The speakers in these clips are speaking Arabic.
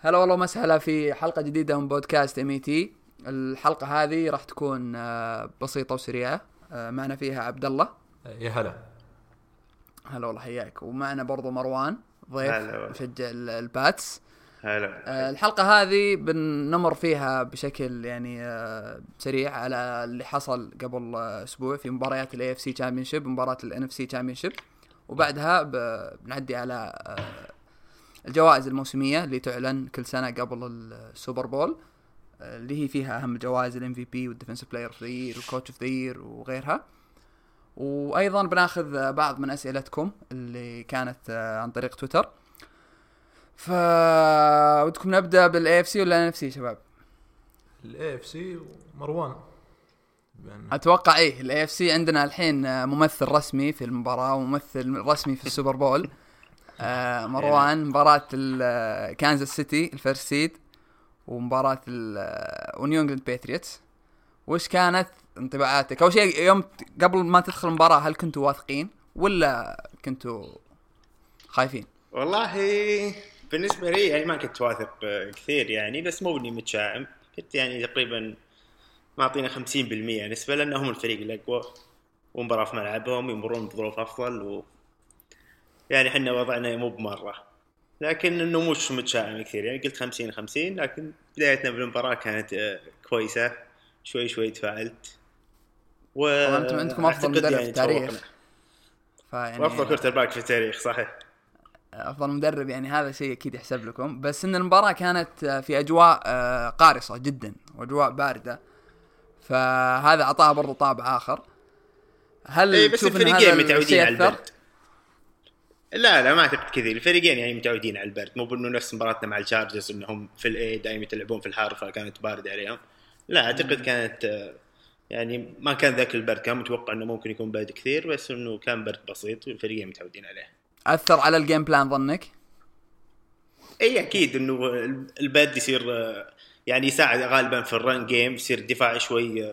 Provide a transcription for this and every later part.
هلا والله ومسهلا في حلقة جديدة من بودكاست MT الحلقة هذه راح تكون آه، بسيطة وسريعة. آه، معنا فيها عبد الله يا هلا. هلا والله حياك. ومعنا برضو مروان ضيف هلا والله. مشجع ال- ال Pats. هلا. آه، الحلقة هذه بنمر فيها بشكل يعني سريع على اللي حصل قبل أسبوع في مباريات ال AFC Championship ومباراة ال NFC Championship وبعدها بنعدي على الجوائز الموسمية اللي تعلن كل سنة قبل ال Super Bowl اللي هي فيها أهم الجوائز ال MVP وال Defensive Player of the Year وال Coach of the Year وغيرها. وأيضا بناخذ بعض من أسئلتكم اللي كانت عن طريق تويتر. ف ودكم نبدأ بال AFC ولا NFC شباب؟ ال AFC ومروان بأن- أتوقع إيه ال AFC عندنا الحين ممثل رسمي في المباراة وممثل رسمي في ال Super Bowl. آه، مروان مباراة آه، Kansas City ال first seed ومباراة آه، و New England Patriots وش كانت انطباعاتك؟ أول شيء يوم قبل ما تدخل المباراة هل كنتوا واثقين ولا كنتوا خايفين؟ والله بالنسبة لي يعني ما كنت واثق كثير يعني بس مو إني متشائم كنت يعني تقريبا معطينا 50% نسبة لأنهم الفريق الأقوى ومباراة في ملعبهم يمرون بظروف أفضل و يعني إحنا وضعنا مو بمرة. لكن إنه مش متشائم كثير. يعني قلت 50 50 لكن بدايتنا بالمباراة كانت آه، كويسة. شوي شوي تفائلت و أنتم عندكم أفضل مدرب في يعني التاريخ تفوقنا. فيعني وأفضل quarter back في التاريخ صحيح. أفضل مدرب يعني هذا شيء أكيد يحسب لكم. بس إن المباراة كانت آه، في أجواء آه، قارصة جدا وأجواء باردة. فهذا أعطاها برضو طابع آخر. هل إيه، بس الفريقين متعودين على؟ البرد. لا لا ما أعتقد كذا الفريقين يعني متعودين على البرد. مو بانه نفس مباراتنا مع ال Chargers إنهم في LA دائما يلعبون في الحار فكانت باردة عليهم. لا أعتقد كانت يعني ما كان ذاك البرد. كان متوقع إنه ممكن يكون برد كثير بس إنه كان برد بسيط والفريقين متعودين عليه. أثر على ال game plan ظنك؟ إي أكيد إنه البرد يصير يعني يساعد غالبا في ال run game يصير الدفاع شوي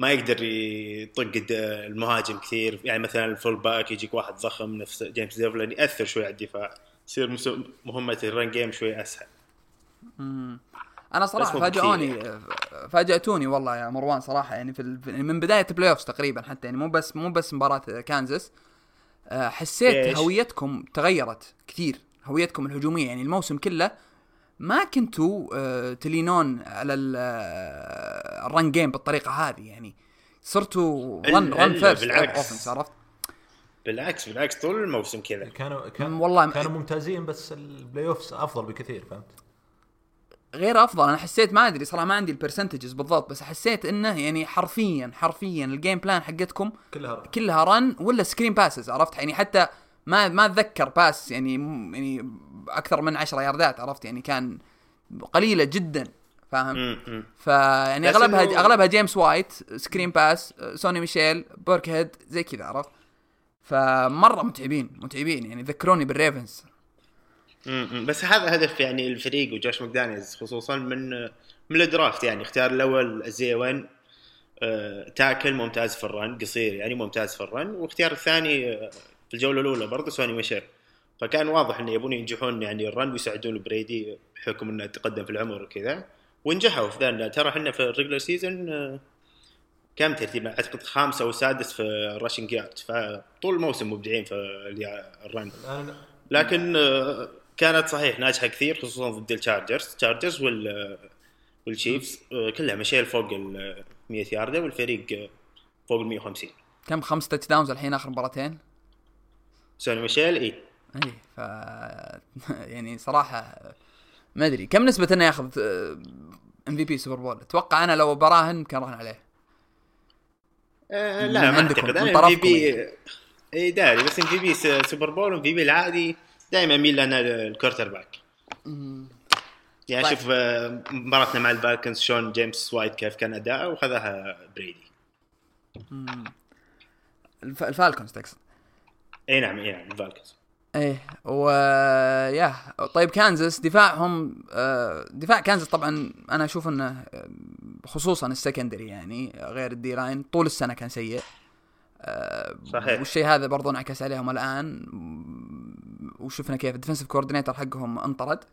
ما يقدر يطق المهاجم كثير. يعني مثلا ال fullback يجيك واحد ضخم نفس James Develin يأثر شوي على الدفاع. يصير مس- مهمة ال run game شوي أسهل. أنا صراحة فاجئوني آه، فاجأتوني والله يا مروان صراحة. يعني في ال- من بداية ال playoffs تقريبا حتى. يعني مو بس مو بس مباراة كانزاس. آه، حسيت؟ هويتكم تغيرت كثير. هويتكم الهجومية. يعني الموسم كله ما كنتوا آه، تلعبون على ال- آه، ال run game بالطريقة هذه يعني صرتوا run run first بالعكس. عرفت؟ بالعكس بالعكس طول الموسم كذا كانوا كان والله- كانوا ممتازين بس ال playoffs أفضل بكثير فهمت؟ غير أفضل أنا حسيت ما أدري صراحة ما عندي ال percentages بالضبط بس حسيت إنه يعني حرفيا حرفيا ال game plan حقتكم كلها run. كلها run ولا screen passes عرفت يعني حتى ما ما أتذكر pass يعني يعني أكثر من 10 ياردات عرفت؟ يعني كان قليلة جدا فاهم. فيعني أغلبها إنه- أغلبها James White screen pass Sony Michel Burkhead زي كذا عرفت؟ فمرة متعبين متعبين يعني ذكروني بال Ravens. م- م. بس هذا هدف يعني الفريق و Josh McDaniels خصوصا من من ال draft يعني. اختيار الأول زي Wynn آه، tackle ممتاز في ال run قصير يعني ممتاز في ال run واختيار الثاني آه، في الجولة الأولى برضه سوني ميشيل فكان واضح انه يبون ينجحون يعني ال run ويساعدون بريدي بحكم إنه تقدم في العمر وكذا. ونجحوا في ذا ترى إحنا في ال regular season كم ترتيبنا أعتقد خامس أو سادس في ال rushing yard فطول الموسم مبدعين في ال run. لكن آه، كانت صحيح ناجحة كثير خصوصا ضد التشارجرز التشارجرز وال والشيفز آه، كلها مشيل فوق ال 100 يارده والفريق آه، فوق ال 150 كم خمس touchdowns الحين آخر مباراتين؟ سوني ميشيل اي اي ف يعني صراحة ما أدري. كم نسبة إنه ياخذ MVP Super Bowl أتوقع أنا لو براهن كان راهن عليه. آه لا ما أعتقد. أنا MVP اي داري بس ام في بي سوبر بول ام في بي العادي دائما اميل أنا ال quarterback. يعني طيب. شوف آه، مباراتنا مع الفالكنز شون جيمس وايت كيف كان أداءه وخذها بريدي. الف... الفالكونز تقصد. اي نعم اي نعم الفالكنز إيه و يا طيب كانزاس دفاعهم آه، دفاع كانزاس طبعا أنا أشوف إنه آه، خصوصا ال secondary يعني غير ال D-line طول السنة كان سيء. آه، صحيح. والشيء هذا برضو انعكس عليهم الآن. وشفنا كيف ال defensive coordinator حقهم انطرد.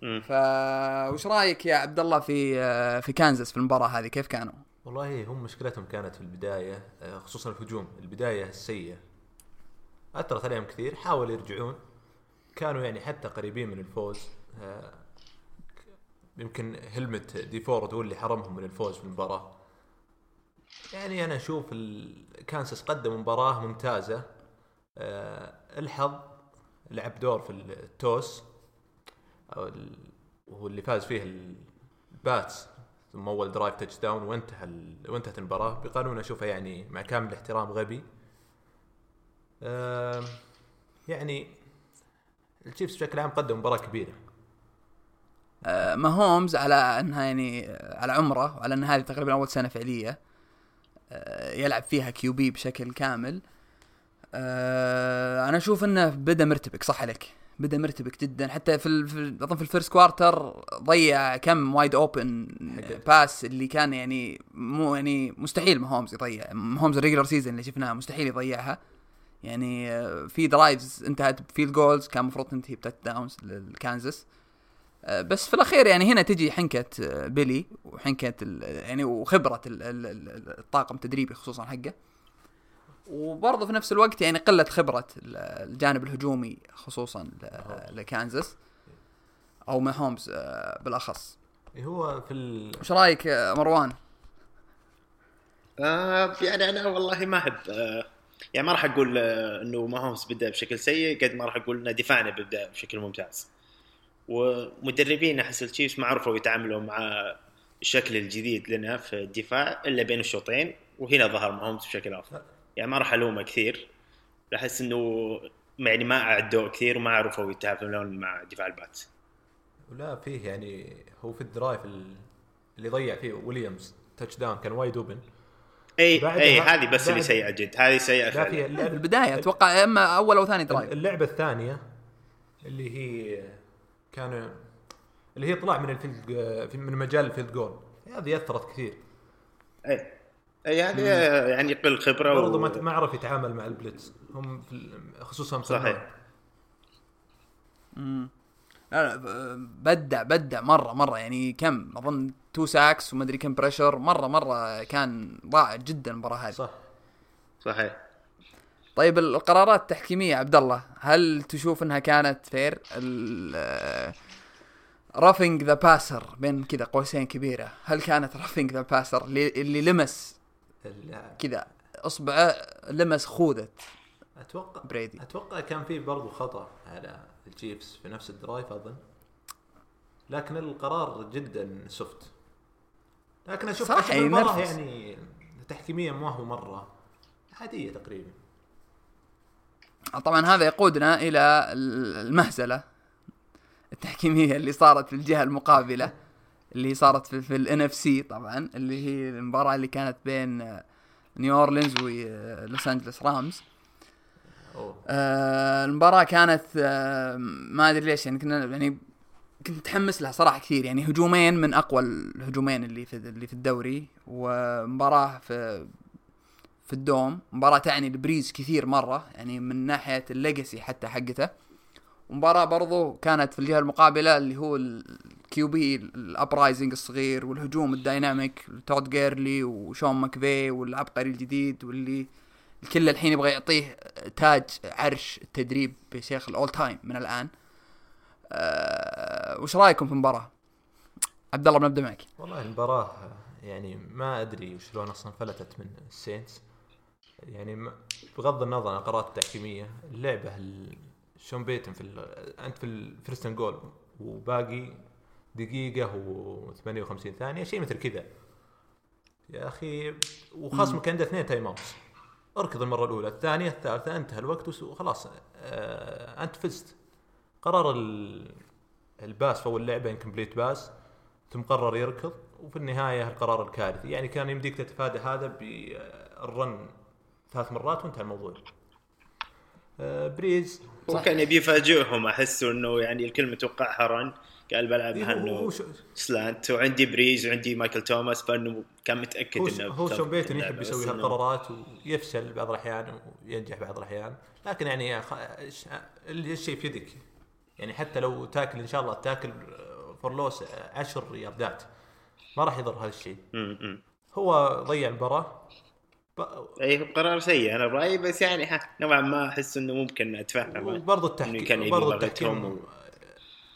ف وش رأيك يا عبد الله في في كانزاس في المباراة هذه؟ كيف كانوا؟ والله هم مشكلتهم كانت في البداية خصوصا الهجوم. البداية السيئه أثرت عليهم كثير حاولوا يرجعون. كانوا يعني حتى قريبين من الفوز. آه، يمكن هلمت دي فورد هو اللي حرمهم من الفوز في المباراة. يعني أنا أشوف كانساس قدم مباراة ممتازة. آه، الحظ لعب دور في ال toss. ال- وهو اللي فاز فيه الباتس ثم أول drive touchdown وانتهى. وانتهت المباراة. بقانون أشوفه يعني مع كامل الاحترام غبي. يعني التشيفز بشكل عام قدم مباراة كبيرة. آه، ماهومز على انها يعني على عمره وعلى أن هذه تقريبا أول سنة فعلية آه، يلعب فيها QB بشكل كامل. آه، أنا أشوف أنه بدا مرتبك صح عليك. بدا مرتبك جدا. حتى في, أظن في ال first quarter ضيع كم wide open. pass اللي كان يعني مو يعني مستحيل ماهومز يضيع. ماهومز ال regular season اللي شفناها مستحيل يضيعها. يعني آه، في drives انتهت ب field goals كان المفروض تنتهي ب touchdowns للكانزاس. آه، بس في الأخير يعني هنا تجي حنكة آه، بيلي وحنكة ال- يعني وخبرة ال- ال- ال- الطاقم التدريبي خصوصا حقه. وبرضه في نفس الوقت يعني قلة خبرة ال- الجانب الهجومي خصوصا لكانزاس أو ما هومز بالأخص. هو في ال... وش رأيك مروان؟ آه يعني أنا والله ما أحب آه يعني ما راح أقول آه إنه ما هومس بدا بشكل سيء قد ما راح أقول ان دفاعنا بدا بشكل ممتاز. ومدربين أحس التشيفز ما عرفوا يتعاملوا مع الشكل الجديد لنا في الدفاع إلا بين الشوطين وهنا ظهر ماهومز بشكل أفضل. يعني ما راح ألومه كثير. احس إنه يعني ما اعدوا كثير وما عرفوا يتعاملون مع دفاع الباتس ولا فيه يعني هو في ال drive ال- اللي ضيع فيه ويليامز touchdown كان wide open إي إي هذه بس اللي سيئة جد. هذه سيئة لا فعلا. في البداية أتوقع أما أول أو ثاني drive اللعبة الثانية اللي هي كان اللي هي طلع من ال field في- من مجال ال field goal. هذه أثرت كثير. إي. إي هذه يعني يقل خبرة برضو و... ما ما عرف يتعامل مع ال blitz هم خصوصا صحيح. انهار. مم. لا لا ب- بدع بدع مره مرة. يعني كم؟ أظن two sacks ومدري كم pressure مره مرة كان ضاع جدا المباراة هذه. صح. صحيح. طيب القرارات التحكيمية عبد الله هل تشوف إنها كانت fair roughing the passer بين كذا قوسين كبيرة. هل كانت roughing the passer اللي, لمس كذا إصبعه لمس خوذة أتوقع بريدي؟ أتوقع كان في برضو خطأ على التشيفز في نفس ال drive أظن. لكن القرار جدا soft لكن أشوف صح، أشوف المباراه ينرفز. يعني تحكيميا ما هو مرة عادية تقريبا طبعا هذا يقودنا إلى المهزلة التحكيمية اللي صارت في الجهة المقابلة اللي صارت في, في ال NFC طبعا اللي هي المباراة اللي كانت بين نيو اورلينز ولوس انجلوس رامز أوه. آه المباراة كانت آه ما أدري ليش يعني كنا يعني كنت متحمس لها صراحة كثير. يعني هجومين من أقوى الهجومين اللي في اللي في الدوري ومباراة في في ال dome. مباراة تعني لبريز كثير مرة يعني من ناحية ال legacy حتى حقته. ومباراة برضو كانت في الجهة المقابلة اللي هو ال QB ال uprising الصغير والهجوم ال dynamic تود جيرلي وشون ماكفي والعبقري الجديد واللي الكل الحين يبغى يعطيه تاج عرش التدريب بشيخ ال all time من الآن. أه وش رأيكم في المباراة؟ عبد الله بنبدا معك والله المباراة يعني ما أدري شلون أصلا فلتت من السينتس يعني بغض النظر عن القرارات التحكيمية اللعبة ال- شون بيتن في أنت في ال first and goal وباقي دقيقة و58 ثانية شيء مثل كذا. يا أخي وخصمك عنده اثنين timeouts اركض المرة الأولى الثانية الثالثة انتهى الوقت وخلاص آه أنت فزت. قرار ال- ال pass في اول لعبه incomplete pass ثم قرر يركض وفي النهاية القرار الكارثي. يعني كان يمديك تتفادى هذا بال run ثلاث مرات وانتهى الموضوع. آه، بريز. هو كان يبي يفاجئهم أحس إنه يعني الكل متوقعها run قال بلعبها انه slant. وعندي بريز وعندي مايكل توماس فإنه كان متأكد هو, إنه هو شون بيتن اللعبة، يحب يسوي هالقرارات ويفشل بعض الأحيان وينجح بعض الأحيان. لكن يعني الشيء في يدك. يعني حتى لو تاكل إن شاء الله تاكل for loss 10 ياردات ما راح يضر هذا الشيء. امم هو ضيع المباراة. ب... أي قرار سيء. أنا برايي بس يعني ها نوعا ما أحس إنه ممكن اتفهم وبرضه التحكيم برضه ضغطهم التحكيم و-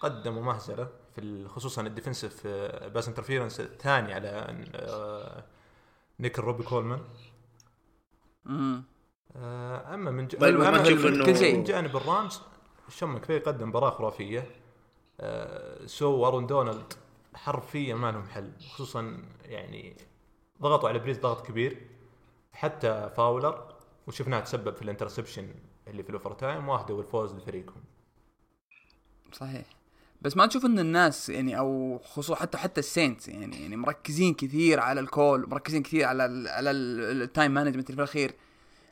قدموا مهزلة في خصوصا ال defensive pass interference الثاني على آه، نيك روبي كولمان. مم. آه، أما من ج... بل ما أما تشوف من- من جانب الرامز شون مكفي قدم مباراه خرافية. آه، سو وارون دونالد حرفيا ما لهم حل خصوصا يعني ضغطوا على بريز ضغط كبير حتى فاولر وشفناه تسبب في ال interception اللي في ال overtime واهدوا الفوز لفريقهم. صحيح. بس ما تشوف إن الناس يعني أو خصوصا حتى حتى السينتس يعني يعني مركزين كثير على ال call مركزين كثير على ال على ال time management في الأخير.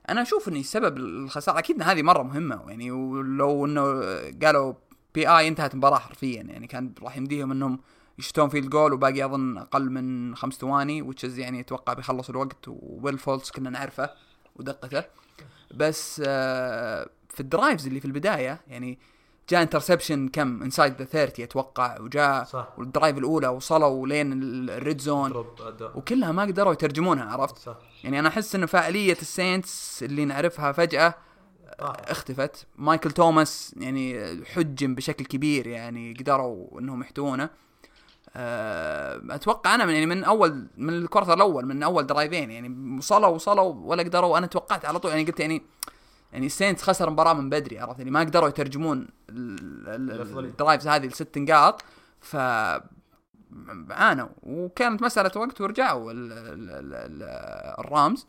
أنا أشوف ان سبب الخسارة أكيد هذه مرة مهمة يعني ولو إنه قالوا PI انتهت المباراة حرفيا يعني كان راح يمديهم إنهم يشوتون field goal وباقي أظن أقل من خمس ثواني وتشز يعني أتوقع بيخلص الوقت وويل لوتز كنا نعرفه ودقته. بس آه، في ال drives اللي في البداية يعني جاء interception كم inside the 30 أتوقع وجاء صح. وال drive الأولى وصلوا لين ال red zone drop أرنولد. وكلها ما قدروا يترجمونها عرفت صح يعني أنا أحس انه فاعليه السينتس اللي نعرفها فجأة آه. اختفت مايكل توماس يعني حجم بشكل كبير يعني قدروا إنهم يحتوونه أه، أتوقع أنا من يعني من اول من ال quarter الأول من أول drive ين يعني وصلوا وصلوا ولا قدروا أنا توقعت على طول يعني قلت يعني يعني السينتس خسر مباراة من بدري عرفت؟ يعني ما قدروا يترجمون. ال drives هذه لست نقاط ف عانوا. وكانت مسألة وقت ورجعوا ال ال ال ال الرامز.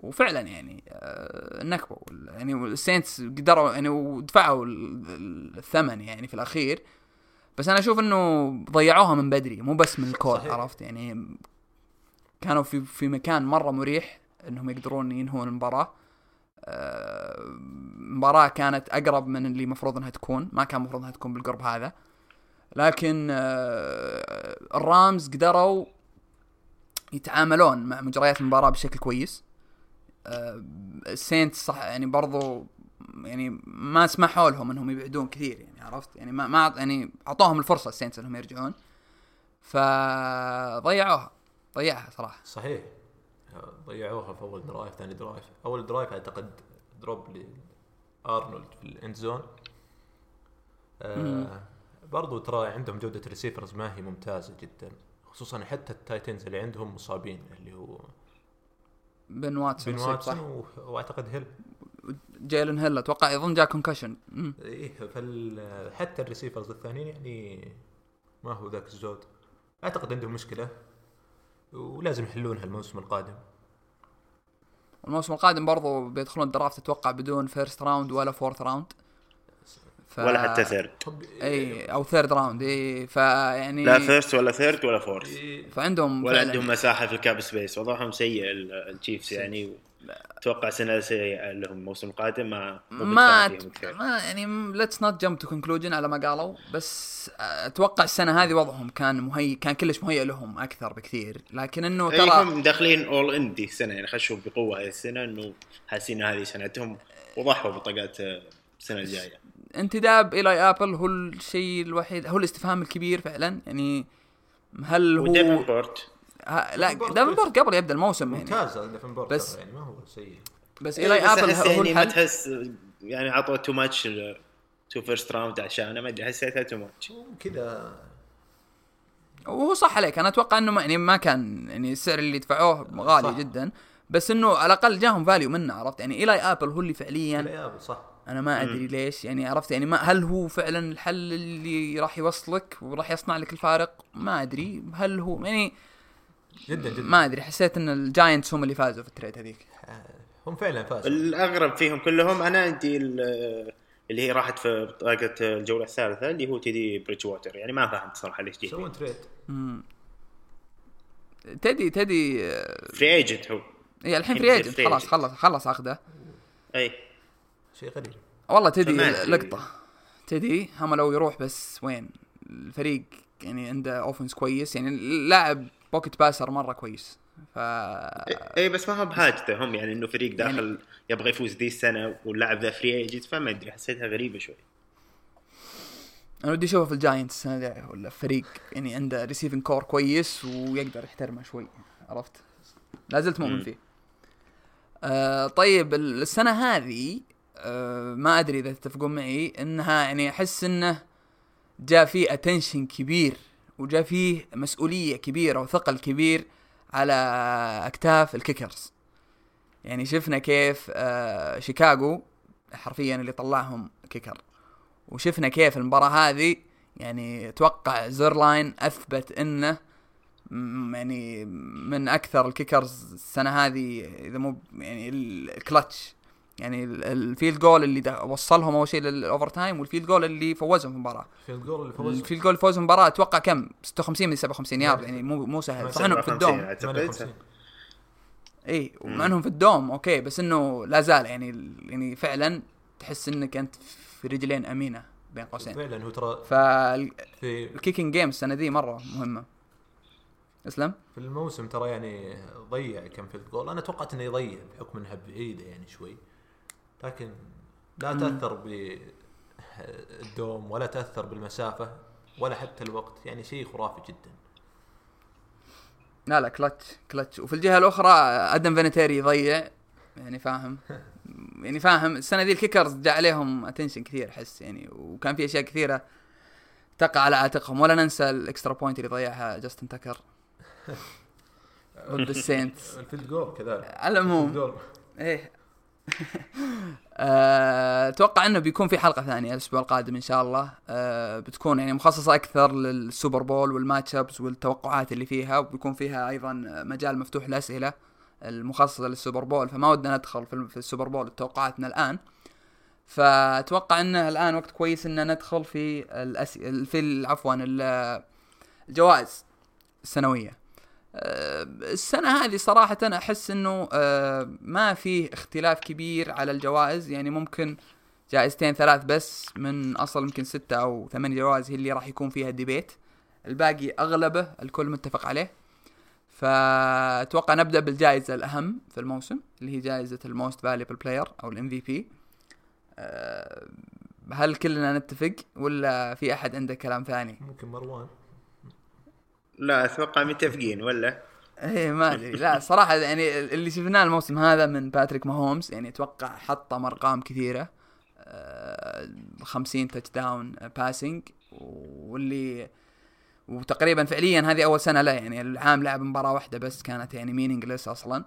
وفعلا يعني آه، نكبوا. يعني السينتس قدروا يعني ودفعوا ال- ال- الثمن يعني في الأخير. بس أنا أشوف إنه ضيعوها من بدري مو بس من ال call صحيح. عرفت؟ يعني كانوا في في مكان مرة مريح إنهم يقدرون ينهون المباراة. مباراة كانت أقرب من اللي المفروض إنها تكون. ما كان المفروض إنها تكون بالقرب هذا. لكن آه، الرامز قدروا يتعاملون مع مجريات المباراة بشكل كويس. آه، السينتس صح يعني برضو يعني ما سمحوا لهم إنهم يبعدون كثير يعني عرفت؟ يعني ما ما يعني أعطوهم الفرصة السينتس إنهم يرجعون. فضيعوها ضيعها صراحة. صحيح. ضيعوها في أول drive ثاني drive أول drive أعتقد drop لأرنولد في ال end zone آه برضو ترى عندهم جودة receivers ما هي ممتازة جدا. خصوصا حتى ال tight ends اللي عندهم مصابين اللي هو بن واتسون بن واتسون و- وأعتقد هيل. جيلن هيل أتوقع يظن جاء concussion إيه فال حتى ال receivers الثانيين يعني ما هو ذاك الزود. أعتقد عندهم مشكلة. ولازم يحلونها الموسم القادم. الموسم القادم برضو بيدخلون ال draft أتوقع بدون first round ولا fourth round ف... ولا حتى third إي أو third round إي فيعني لا first ولا third ولا fourth إيه، فعندهم ولا فعلاً. عندهم مساحة في ال cap space وضعهم سيء ال- التشيفز يعني أتوقع سنه سيئه لهم الموسم القادم ما مو ما يعني let's not jump to conclusion على ما قالوا بس أتوقع السنة هذه وضعهم كان مهيئ كان كلش مهيئ لهم أكثر بكثير. لكن إنه ترى هم داخلين all in دي السنة يعني خشوا بقوة هذه السنة إنه حاسين هذه سنتهم وضحوا بطاقات السنة الجاية. انتداب إيلاي آبل هو الشيء الوحيد هو الاستفهام الكبير فعلا يعني هل هو وديفنبورت لا دافنبورت قبل. يبدأ الموسم يعني. ممتاز ديفنبورت بس- يعني ما هو سيء. بس إيه، إيلاي بس آبل هو يعني ما تحس يعني عطوا too much two first round عشانه ما أدري حسيتها too much كذا. وهو صح عليك أنا أتوقع إنه ما- يعني ما كان يعني السعر اللي دفعوه غالي صح. جدا. بس إنه على الأقل جاهم value منه عرفت؟ يعني إيلاي آبل هو اللي فعليا العيال صح. أنا ما أدري ليش يعني عرفت؟ يعني ما هل هو فعلا الحل اللي راح يوصلك وراح يصنع لك الفارق؟ ما أدري. هل هو يعني جدا جدا. ما أدري حسيت إن الجاينتس هم اللي فازوا في ال trade هذيك. هم فعلا فازوا. الأغرب فيهم كلهم أنا عندي ال- اللي هي راحت في بطاقة الجولة الثالثة اللي هو تيدي بريدج ووتر يعني ما فهمت صراحة ليش جي يسوون trade. تدي تدي آه، free agent هو. هي الحين free agent free خلاص agent. خلص خلص عقده أي. شيء غريب. والله تدي سمعت. لقطة. تدي هم لو يروح بس وين؟ الفريق يعني عنده offense كويس. يعني لاعب pocket passer مرة كويس. ف اي بس ما هو بحاجته. هم يعني إنه فريق داخل يعني- يبغى يفوز ذي السنة واللاعب ذا free agent فما أدري حسيتها غريبة شوي. أنا ودي أشوفه في الجاينتس السنة الجاية ولا فريق يعني عنده receiving core كويس ويقدر يحترمه شوي. عرفت؟ لا زلت مؤمن. فيه. آه طيب ال- السنة هذه آه ما أدري إذا تتفقون معي إنها يعني أحس إنه جاء فيه attention كبير وجاء فيه مسؤولية كبيرة وثقل كبير على أكتاف ال kickers. يعني شفنا كيف آه شيكاغو حرفيا اللي طلعهم kicker. وشفنا كيف المباراة هذه يعني أتوقع زيرلاين أثبت إنه يعني من أكثر ال kickers السنة هذه إذا مو يعني ال- الكلتش يعني ال- ال field goal اللي ده- وصلهم أول شيء لل overtime وال field goal اللي فوزهم في المباراة. ال field goal اللي فوز ال field goal اللي فوزهم في المباراة أتوقع كم؟ 56 من 57 يارد يعني مو مو سهل. صح إنهم في 57 ال dome اعتقد 58 اي. ومع إنهم في ال dome okay بس إنه لا زال يعني يعني فعلا تحس إنك أنت في رجلين أمينة بين قوسين. فعلا هو ترى فال kicking في game السنة دي مرة مهمة. أسلم؟ في الموسم ترى يعني ضيع كم field goal أنا توقعت إنه يضيع بحكم انها بعيده يعني شوي. لكن لا. تأثر بال dome ولا تأثر بالمسافة ولا حتى الوقت يعني شيء خرافي جدا. لا لا clutch clutch. وفي الجهة الأخرى آدم فيناتيري يضيع. يعني فاهم. يعني فاهم. السنة دي ال kickers جاء عليهم attention كثير أحس يعني. وكان في أشياء كثيرة تقع على عاتقهم. ولا ننسى ال extra point اللي ضيعها جاستن تكر ضد السينتس ال field goal كذلك. على العموم. إيه. أتوقع إنه بيكون في حلقة ثانية الأسبوع القادم إن شاء الله. أه بتكون يعني مخصصة أكثر لل Super Bowl وال match ups والتوقعات اللي فيها وبيكون فيها أيضا مجال مفتوح لأسئلة المخصصة لل Super Bowl فما ودنا ندخل في ال Super Bowl توقعاتنا الآن. فأتوقع انه الآن وقت كويس إن ندخل في الأسئلة في عفوا ال- الجوائز السنوية. آه، السنة هذه صراحة أحس إنه آه، ما فيه اختلاف كبير على الجوائز. يعني ممكن جائزتين ثلاث بس من أصل يمكن ستة أو ثمان جوائز هي اللي راح يكون فيها debate الباقي أغلبه الكل متفق عليه. فأتوقع نبدأ بالجائزة الأهم في الموسم اللي هي جائزة ال most valuable player أو ال MVP هل كلنا نتفق ولا في أحد عنده كلام ثاني؟ ممكن مروان. لا أتوقع متفقين ولا؟ إيه ما أدري. لا صراحة يعني اللي شفناه الموسم هذا من باتريك ماهومز يعني أتوقع حطم أرقام كثيرة. آه، 50 touchdown passing واللي وتقريبا فعليا هذه أول سنة له يعني العام لعب مباراة واحدة بس كانت يعني meaningless أصلا.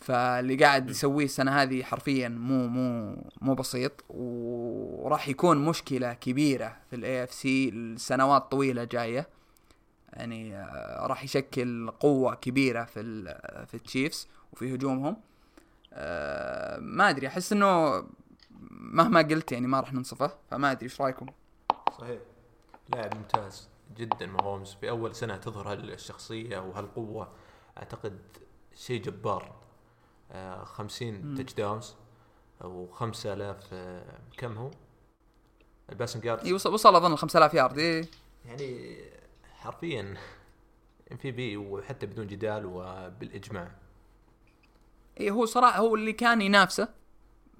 فاللي قاعد يسويه السنة هذه حرفيا مو مو مو بسيط وراح يكون مشكلة كبيرة في ال AFC لسنوات طويله جاية. يعني آه، راح يشكل قوة كبيرة في ال- في التشيفز وفي هجومهم. آه، ما أدري أحس إنه مهما قلت يعني ما راح ننصفه فما أدري إيش رأيكم؟ صحيح. لاعب ممتاز جدا ماهومز. في أول سنة تظهر هالشخصية وهالقوة أعتقد شيء جبار. آه 50 تاتش داونز أو 5000 آه كم هو؟ ال passing إي يارد وصل, وصل اظن ال 5000 يارد إيه. يعني حرفيا MVP وحتى بدون جدال وبالإجماع. إي هو صراحة هو اللي كان ينافسه.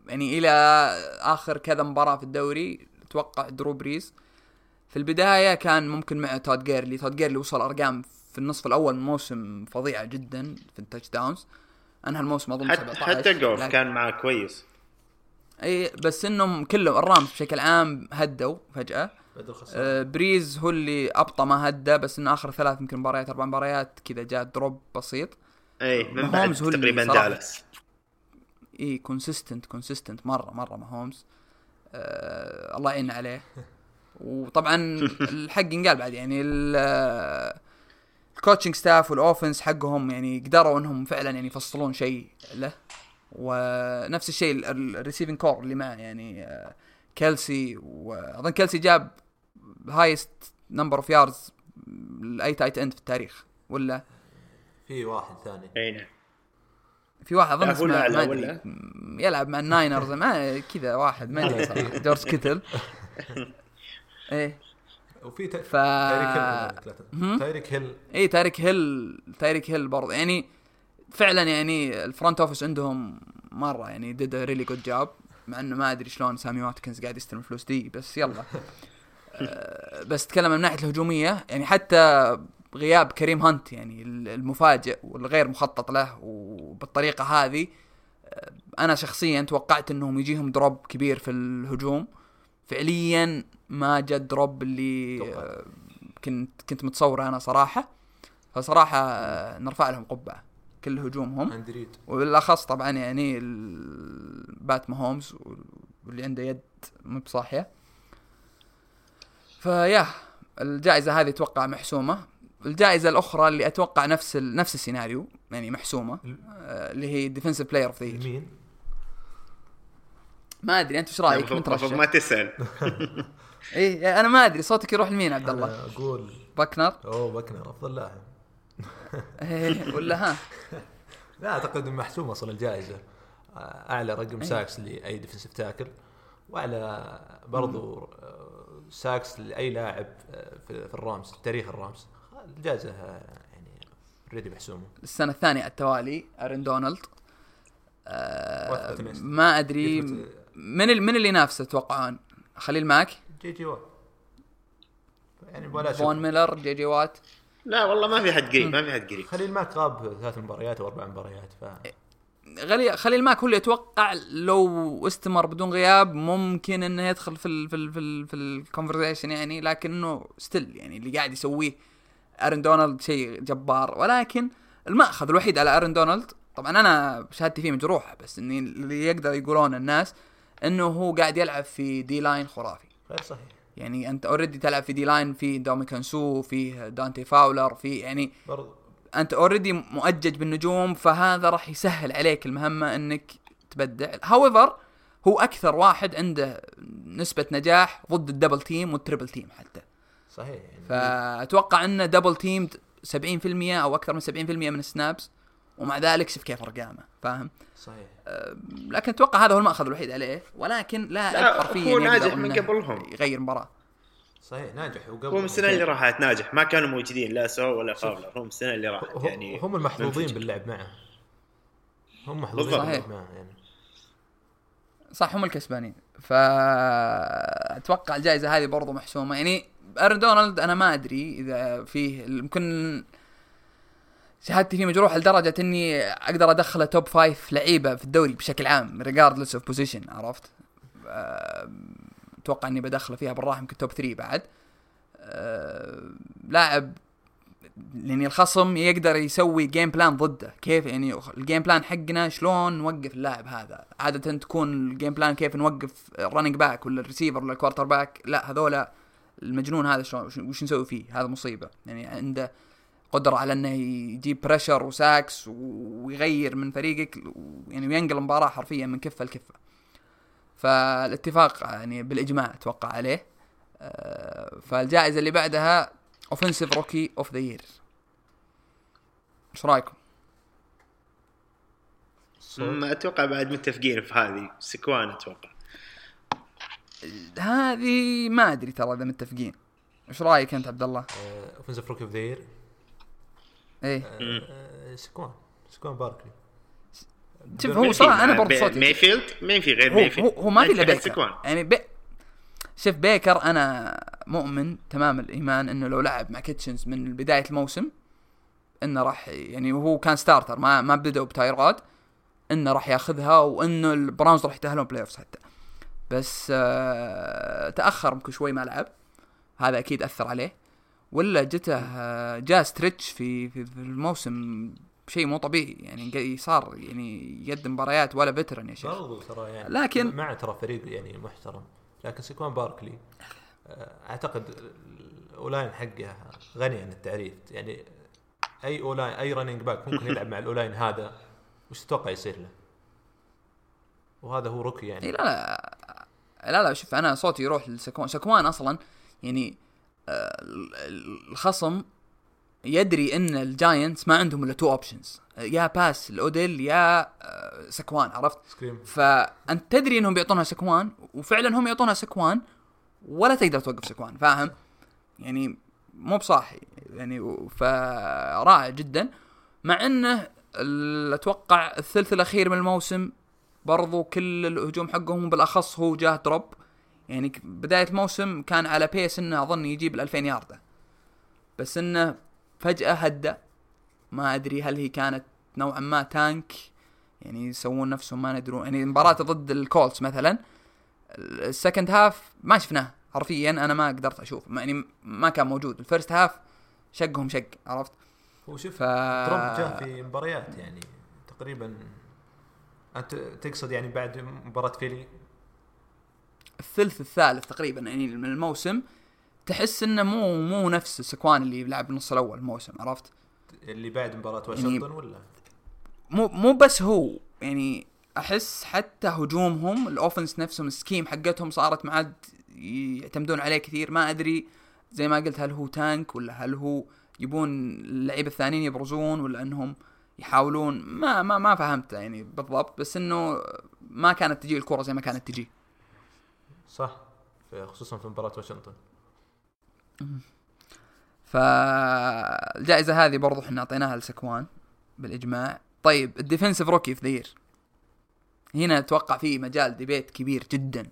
يعني إلى آخر كذا مباراة في الدوري أتوقع درو بريز. في البداية كان ممكن مع تود جيرلي. تود جيرلي وصل أرقام في النصف الأول من الموسم فظيعة جدا في ال touchdowns. أنهى الموسم أظن حتى 17 حتى جوف لكن- كان معاه كويس. إي بس إنهم كلهم الرامز بشكل عام هدوا فجأة. بدل آه بريز هو اللي أبطأ ما هدى بس إنه آخر ثلاث يمكن مباريات أربع مباريات كذا جاء drop بسيط. اي من بعد ماهومز تقريبا. جالس. اي consistent consistent مرة مرة ماهومز آه الله يعين عليه. وطبعا الحق ينقال بعد يعني ال- ال coaching staff وال offense حقهم يعني قدروا إنهم فعلا يعني يفصلون شيء له. ونفس الشيء ال- ال- ال receiving corps اللي معه يعني آه، كيلسي. وأظن كيلسي جاب highest number of yards لأي tight end في التاريخ ولا؟ في واحد ثاني. أي نعم. في واحد أظن اسمه ما أدري. يلعب مع الناينرز ما كذا واحد ما أدري صراحة. جورج كيتل. إيه. وفي تا- ف تايريك هيل هم؟ تايريك هيل. اي تاريك هيل تاريك هيل برضه يعني فعلا يعني ال front office عندهم مرة يعني did really good job مع إنه ما أدري شلون سامي واتكنز قاعد يستلم الفلوس دي بس يلا. آه، بس اتكلم من ناحية الهجومية يعني حتى غياب كريم هانت يعني المفاجئ والغير مخطط له وبالطريقة هذه آه، أنا شخصيا توقعت إنهم يجيهم drop كبير في الهجوم. فعليا ما جاء ال drop اللي آه، كنت كنت متصوره أنا صراحة. فصراحة نرفع لهم قبعة كل هجومهم. اندي ريد وبالأخص طبعا يعني بات ماهومز واللي عنده يد مو بصاحية. فيا الجائزة هذه أتوقع محسومة. الجائزة الأخرى اللي أتوقع نفس ال... نفس السيناريو يعني محسومة آه، اللي هي defensive player of the مين؟ ما أدري أنت إيش رأيك؟ من ترشح ما تسأل. إيه أنا ما أدري صوتك يروح لمين عبد الله؟ أقول بكنر أوه بكنر أفضل لاعب. إيه ولا ها؟ لا أعتقد محسومه أصلا الجائزة. أعلى رقم إيه. sacks لأي defensive tackle وأعلى برضو sacks لأي لاعب في الرامز تاريخ الرامز. الجائزة يعني already محسومه السنة الثانية على التوالي ارن دونالد. آه ما أدري من من اللي ينافسه تتوقعون خليل ماك. J.J. Watt يعني ولا فون ميلر J.J. Watt لا والله ما في حد قريب ما في حد قريب. خليل ماك غاب ثلاث مباريات أو أربع مباريات ف خليل ماك هو اللي يتوقع لو استمر بدون غياب ممكن إنه يدخل في ال في ال في ال في ال conversation يعني لكنه still يعني اللي قاعد يسويه أرن دونالد شيء جبار. ولكن المأخذ الوحيد على أرن دونالد طبعا أنا شهادتي فيه مجروحة بس إني اللي يقدر يقولون الناس إنه هو قاعد يلعب في D-line خرافي. غير صحيح. يعني أنت already تلعب في D-line في دومي كانسو في دانتي فاولر في يعني برضو. أنت already مؤجج بالنجوم فهذا راح يسهل عليك المهمة إنك تبدع. however هو أكثر واحد عنده نسبة نجاح ضد ال double team وال triple team حتى. صحيح. فأتوقع انه double team 70% أو أكثر من 70% من ال snaps ومع ذلك شوف كيف ارقامه فاهم؟ صحيح. أه لكن أتوقع هذا هو المأخذ الوحيد عليه ولكن لا حرفيا هو ناجح من قبلهم. يغير مباراة. صحيح ناجح وقبل هم السنة اللي راحت ناجح. ما كانوا موجودين لا سو ولا فاولر هم السنة اللي راحت يعني هم المحظوظين باللعب معه. هم محظوظين باللعب معه يعني. صح هم الكسبانين. فاتوقع الجائزة هذه برضو محسومة. يعني أرن دونالد أنا ما أدري إذا فيه يمكن شهادتي فيه مجروحة لدرجة إني أقدر أدخله top five لعيبة في الدوري بشكل عام regardless of position عرفت؟ أتوقع إني بدخله فيها بالراحة يمكن top 3 بعد. أه لاعب يعني الخصم يقدر يسوي game plan ضده. كيف يعني ال game plan حقنا شلون نوقف اللاعب هذا؟ عادة تكون ال game plan كيف نوقف ال running back ولا الريسيفر ولا ال quarterback لا هذولا المجنون هذا شلون وش نسوي فيه؟ هذا مصيبة. يعني عنده قدرة على إنه يجيب pressure و sacks ويغير من فريقك يعني وينقل المباراة حرفيا من كفة لكفة. فالاتفاق يعني بالإجماع أتوقع عليه. آه، فالجائزة اللي بعدها offensive rookie of the year إيش رأيكم؟ ما أتوقع بعد متفقين في هذه سكوان أتوقع. هذه ما أدري ترى إذا متفقين إيش رأيك أنت عبد الله؟ offensive rookie of the year إيه. آه، سكوان. سكوان باركلي. شوف هو صراحة أنا برضه صوتي. ميفيلد مين في غير ميفيلد هو, هو ما في إلا بيكر. يعني بي شوف بيكر أنا مؤمن تمام الإيمان إنه لو لعب مع كيتشنز من بداية الموسم إنه راح يعني وهو كان starter ما ما بدأوا بتايراد إنه راح ياخذها وإنه البراونز راح يتأهلون playoffs حتى. بس آه تأخر يمكن شوي ما لعب. هذا أكيد أثر عليه. ولا جته آه جاء stretch في في الموسم شيء مو طبيعي يعني صار يعني يقدم مباريات ولا veteran يا شيخ. برضو ترى يعني لكن مع ترى فريق يعني محترم. لكن سكوان باركلي آه، أعتقد ال O-line حقه غني عن التعريف. يعني أي O-line أي running back ممكن يلعب مع ال O-line هذا وش تتوقع يصير له؟ وهذا هو rookie يعني. لا لا لا لا شوف أنا صوتي يروح لسكوان سكوان أصلا يعني آه، الخصم يدري إن الجاينتس ما عندهم إلا two options يا pass لأوديل يا آه، سكوان عرفت؟ scrim. فأنت تدري إنهم بيعطونها سكوان وفعلا هم يعطونها سكوان ولا تقدر توقف سكوان فاهم؟ يعني مو بصاحي يعني فرائع جدا مع إنه أتوقع الثلث الأخير من الموسم برضو كل الهجوم حقهم بالأخص هو جاه drop يعني بداية الموسم كان على pace إنه أظن يجيب ال 2000 ياردة بس إنه فجأة هدى ما أدري هل هي كانت نوعا ما tank يعني يسوون نفسهم ما ندرون. يعني مباراة ضد الكولتس مثلا ال second half ما شفناه حرفيا أنا ما قدرت أشوف. يعني ما كان موجود. ال first half شقهم شق عرفت؟ هو شوف ف ترامب جاء في مباريات يعني تقريبا أنت تقصد يعني بعد مباراة فيلي؟ الثلث الثالث تقريبا يعني من الموسم. تحس إنه مو مو نفس السكوان اللي لعب النص الأول الموسم عرفت؟ اللي بعد مباراة يعني واشنطن ولا؟ مو مو بس هو يعني أحس حتى هجومهم ال offense نفسهم ال scheme حقتهم صارت ما عاد يعتمدون عليه كثير. ما أدري زي ما قلت هل هو tank ولا هل هو يبون اللعيبة الثانيين يبرزون ولا إنهم يحاولون؟ ما ما ما فهمت يعني بالضبط بس إنه ما كانت تجي الكرة زي ما كانت تجي. صح خصوصا في مباراة واشنطن. فالجائزة هذه برضو إحنا أعطيناها لسكوان بالإجماع. طيب ال defensive rookie of the year هنا أتوقع في مجال debate كبير جدا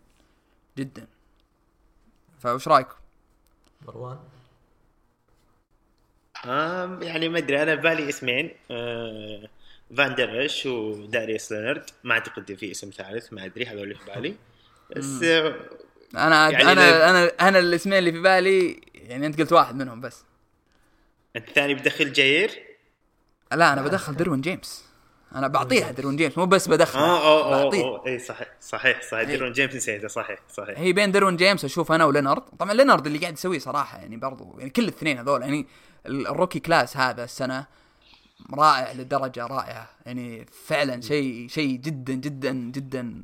جدا. فوش رايكم؟ مروان؟ um يعني ما أدري أنا ببالي اسمين. آه فان ديرش وداريس لينارد. ما أعتقد في اسم ثالث ما أدري هذول اللي في بالي. بس آه أنا يعني أنا أنا أنا الاسمين اللي في بالي يعني أنت قلت واحد منهم بس. انت الثاني بدخل جاير لا أنا بدخل ديروين جيمس. أنا بعطيها ديروين جيمس مو بس بدخل آه آه آه, آه اي صحيح صحيح صحيح. إيه. ديروين جيمس نسيته صحيح صحيح. هي بين ديروين جيمس أشوف أنا ولينارد. طبعا لينارد اللي قاعد يسويه صراحة يعني برضو يعني كل الاثنين هذول يعني ال- ال rookie class هذا السنة رائع لدرجة رائعة. يعني فعلا شيء شيء جدا جدا جدا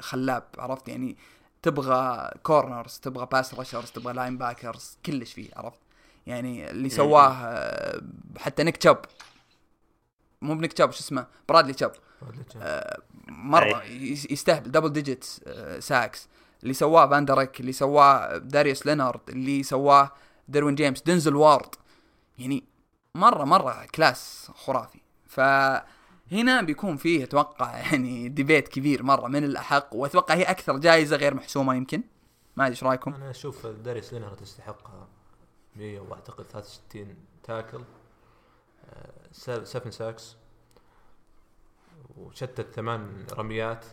خلاب عرفت؟ يعني تبغى corners تبغى pass rushers تبغى linebackers كلش فيه عرفت؟ يعني اللي سواه آه، حتى نيك تشاب مو بنيك تشاب شو اسمه؟ برادلي تشاب مرة يس- يستهبل. double digit sacks اللي سواه فاندر ايش اللي سواه داريوس لينارد اللي سواه ديروين جيمس دينزل وارد يعني مرة مرة class خرافي. فهنا بيكون فيه أتوقع يعني debate كبير مرة من الأحق وأتوقع هي أكثر جائزة غير محسومة يمكن. ما أدري إيش رأيكم؟ أنا أشوف داريس لينارد يستحق 100 وأعتقد 63 tackle 7 sacks وشتت ثمان رميات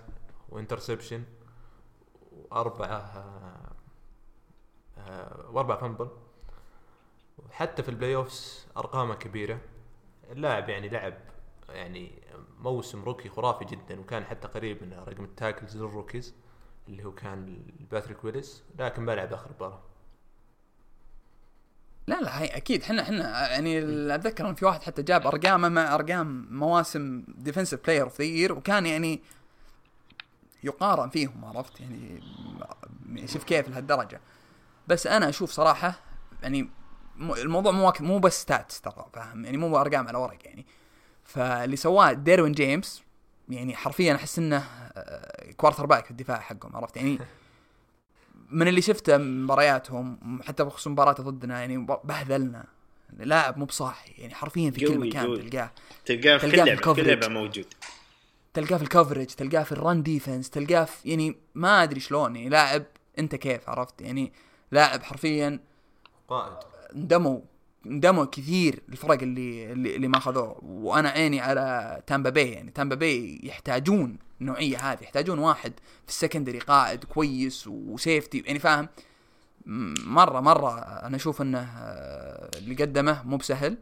و interception وأربعة آه، آه، واربع fumble وحتى في ال playoffs أرقامه كبيرة. اللاعب يعني لعب يعني موسم rookie خرافي جدا وكان حتى قريب من رقم ال tackles لل rookies اللي هو كان باتريك ويلس لكن ما لعب آخر مباراة. لا لا هي أكيد إحنا إحنا يعني أتذكر إن في واحد حتى جاب ارقامه مع أرقام مواسم defensive player of the year وكان يعني يقارن فيهم عرفت؟ يعني م- شوف كيف لهالدرجة. بس أنا أشوف صراحة يعني الموضوع مو مو بس stats ترى فاهم؟ يعني مو ارقام على ورق يعني. فاللي سواه ديروين جيمس يعني حرفيا أحس إنه آه، quarterback في الدفاع حقهم عرفت؟ يعني من اللي شفته مبارياتهم حتى بخصوص مباراته ضدنا يعني بهذلنا. لاعب مو بصاحي يعني حرفيا في كل مكان. تلقاه. تلقاه في كل لعبة كل موجود. تلقاه في ال coverage تلقاه في ال run defense تلقاه في يعني ما أدري شلون يعني لاعب أنت كيف عرفت؟ يعني لاعب حرفيا قائد. اندموا. اندموا كثير الفرق اللي اللي, اللي ما اخذوه وأنا عيني على تامبا باي يعني تامبا باي يحتاجون النوعيه هذه يحتاجون واحد في ال secondary قائد كويس و safety. يعني فاهم؟ مرة مرة أنا أشوف إنه آه، اللي قدمه مو بسهل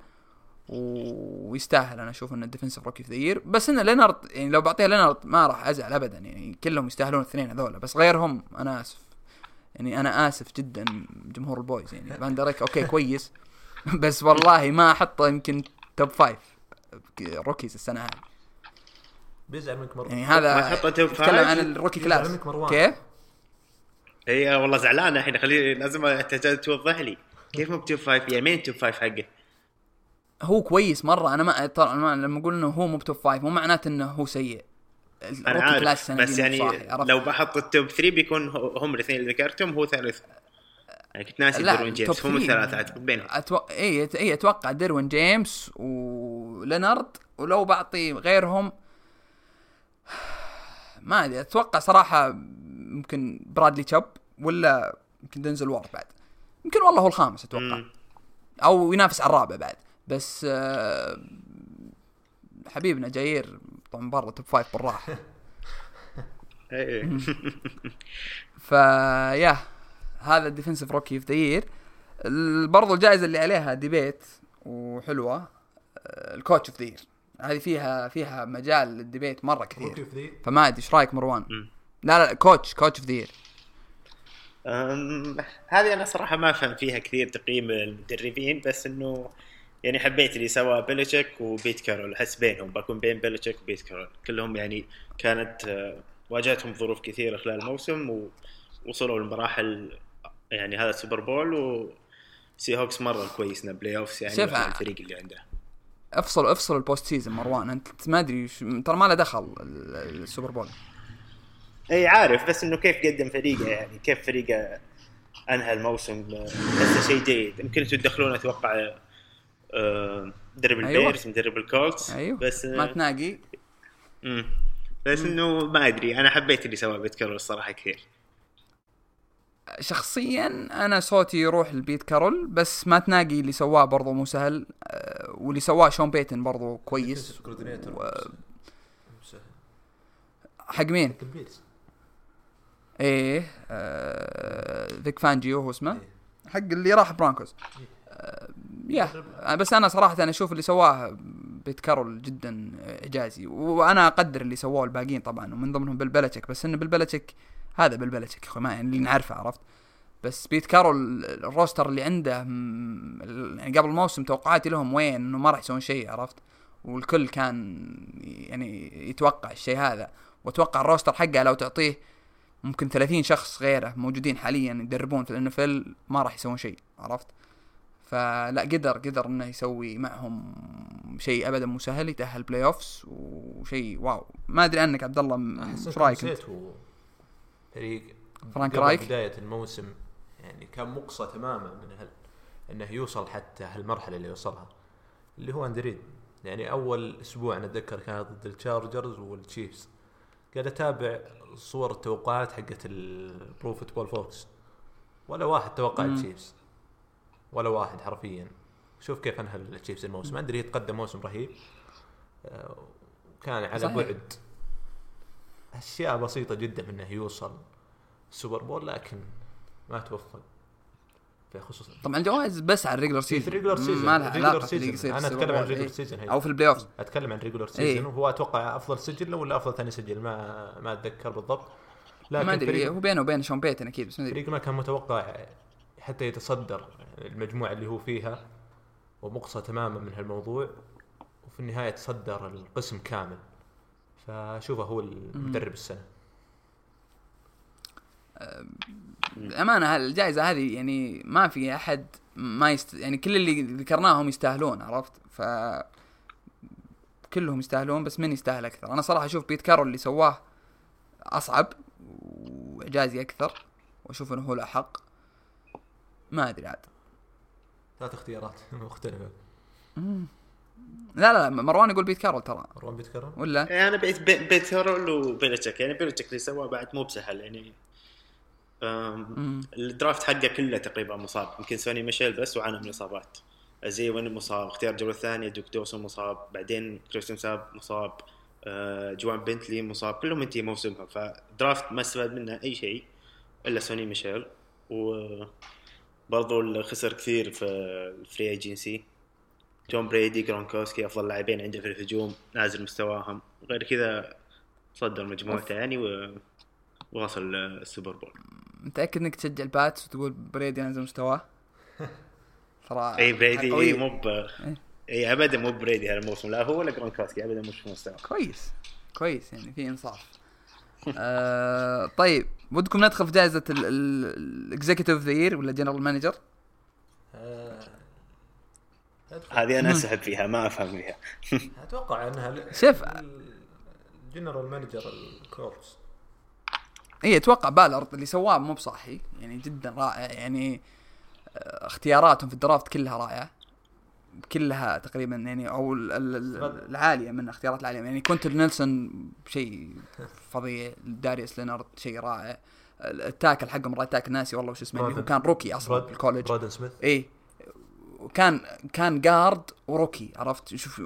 ويستاهل. أنا أشوف إنه ال defensive rookie of the year بس إنه لينارد يعني لو بعطيه لينارد ما راح أزعل ابدا. يعني كلهم يستاهلون الاثنين هذول. بس غيرهم أنا آسف. يعني أنا آسف جدا جمهور الكاوبويز. يعني فان okay كويس. بس والله ما أحطه يمكن top five rookies السنة هذه بيزعل منك مروان يعني ما هذا five؟ عن ال rookie class منك مروان. كيف؟ هي والله زعلان الحين خليني لازم تحتاج توضح لي كيف مو ب top five يعني مين top five حقه؟ هو كويس مرة أنا ما ترى أنا لما أقول إنه هو مو ب top five مو معناته إنه هو سيء أنا عارف بس يعني؟ لو بحط ال top 3 بيكون هم الاثنين اللي ذكرتهم هو ثالث يعني كنت ناسي لا، ديروين جيمس هم. الثلاثة اعتقد بينهم أتو... اي اي أتوقع ديروين جيمس ولينارد ولو بعطي غيرهم ما أدري أتوقع صراحة ممكن برادلي تشاب ولا يمكن دنزل وارد بعد يمكن والله هو الخامس أتوقع مم. أو ينافس على الرابع بعد بس آه، حبيبنا جاير طبعا برا top five بالراحة إيه. ف yeah هذا ال defensive rookie of the year برضو الجائزة اللي عليها debate وحلوة ال coach of the year هذه فيها فيها مجال لل debate مرة كثير. فما أدري إيش رأيك مروان؟ مم. لا لا coach coach of the year هذه أنا صراحة ما أفهم فيها كثير تقييم المدربين بس إنه يعني حبيت اللي سواه بيلتشيك وبيت كارول. أحس بينهم بكون بين بيلتشيك وبيت كارول. كلهم يعني كانت آه، واجهتهم ظروف كثيرة خلال الموسم ووصلوا لمراحل يعني هذا ال Super Bowl و سي هوكس مرة كويسنا playoffs يعني شوف، الفريق اللي عنده. افصل افصل ال post season مروان. انت ما أدري ترى ما له دخل ال- ال Super Bowl. إي عارف بس إنه كيف قدم فريقه يعني كيف فريقه أنهى الموسم. بس شيء جيد. يمكن أنتم تدخلون أتوقع آه، مدرب أيوة. البيرز مدرب الكولتس أيوه. بس مات آه، ناقي مم. بس إنه ما أدري أنا حبيت اللي سواه بيت الصراحة كثير. شخصيا أنا صوتي يروح لبيت كارول بس مات ناقي اللي سواه برضو مو سهل أه، واللي سواه شون بيتن برضو كويس. و- حق مين؟ إيه آه فيك فانجيو هو اسمه. حق اللي راح برونكوز. آه yeah بس أنا صراحة أنا أشوف اللي سواه بيت كارول جدا إعجازي وأنا أقدر اللي سووه الباقيين طبعا ومن ضمنهم بل بيلتشيك بس انه بل بيلتشيك هذا بل بيلتشيك يا أخوي ما يعني اللي نعرفه عرفت؟ بس بيت كارول ال roster اللي عنده يعني قبل الموسم توقعاتي لهم وين؟ إنه ما راح يسوون شيء عرفت؟ والكل كان يعني يتوقع الشيء هذا وأتوقع ال roster حقه لو تعطيه ممكن 30 شخص غيره موجودين حاليا يدربون في ال NFL ما راح يسوون شيء عرفت؟ فلا قدر قدر إنه يسوي معهم شيء ابدا مو سهل يتأهل playoffs وشيء wow. ما أدري عنك عبد الله إيش رأيك أنت؟ فريق فرانك رايك؟ بداية الموسم يعني كان مقصى تماما من هل إنه يوصل حتى هالمرحلة اللي وصلها اللي هو أندي ريد. يعني أول أسبوع أنا أتذكر كان ضد التشارجرز والتشيفز قاعد أتابع صور التوقعات حقت البرو فوتبول فوكس ولا واحد توقع. التشيفز ولا واحد حرفيا. شوف كيف أنهى التشيفز الموسم. أندي ريد قدم موسم رهيب. آه، وكان على صحيح. بعد. أشياء بسيطة جدا إنه يوصل ال Super Bowl لكن ما توفق. في خصوصا طبعا الجوائز بس على ال regular في season ال regular season ما لها علاقة في season يصير أنا في أتكلم عن بول. season إيه. أو في ال play off أتكلم عن إيه. season وهو أتوقع أفضل سجل ولا أفضل ثاني سجل ما ما أتذكر بالضبط. ما لكن أدري فريق هو بينه وبين شون بيتن أكيد بس ما أدري. فريق ما كان متوقع حتى يتصدر المجموعة اللي هو فيها ومقصى تماما من هالموضوع وفي النهاية تصدر القسم كامل. فشوفه هو المدرب السنة. الامانه الجائزة هذه يعني ما في أحد ما يست... يعني كل اللي ذكرناهم يستاهلون عرفت؟ ف كلهم يستاهلون بس من يستاهل أكثر؟ أنا صراحة أشوف بيت كارول اللي سواه أصعب واعجازي أكثر وأشوف إنه هو الأحق. ما أدري عاد. ثلاث اختيارات مختلفة. لا لا لا مروان يقول بيت كارول ترى. مروان بيت كارول ولا؟ يعني أنا بيت بيت بيت كارول وبيلتشيك. يعني بيلتشيك اللي سواه بعد مو بسهل يعني. ال draft حقه كله تقريبا مصاب. يمكن سوني ميشيل بس وعانى من الإصابات. أيزايا وين مصاب اختيار الجوله الثانية ديوك دوسون مصاب بعدين كريستيان ساب مصاب آه، جوان بنتلي مصاب. كلهم انتهي موسمهم. ف draft ما استفاد منه أي شيء إلا سوني ميشيل. وبرضو اللي خسر كثير في ال free agency توم بريدي جرونكوسكي أفضل لاعبين عنده في الهجوم نازل مستواهم. غير كذا صدر مجموعته يعني و- ووصل ال Super Bowl. متأكد إنك تشجع الباتس وتقول بريدي نزل مستواه؟ ترى إي بريدي. إي مو ب إي. ابدا مو بريدي هذا الموسم. لا هو ولا جرونكوسكي ابدا مش في مستوى كويس. كويس يعني في إنصاف. آه طيب ودكم ندخل في جائزة ال executive of the year ولا general manager آه، هذه أنا أسحب فيها ما أفهم فيها. أتوقع إنها شوف. ال general manager الكولتس. اي أتوقع بالارد اللي سواه مو بصحي يعني جدا رائع يعني آه، اختياراتهم في ال draft كلها رائعة. كلها تقريبا يعني أو ال- ال- ال- العالية من اختيارات العالية. يعني كوينتن نيلسون شيء فظيع داريوس لينارد شيء رائع. ال tackle حقهم right tackle ناسي والله وش اسمه اللي هو. كان rookie أصلا ال college برادن سميث. اي وكان كان guard و rookie عرفت؟ شوف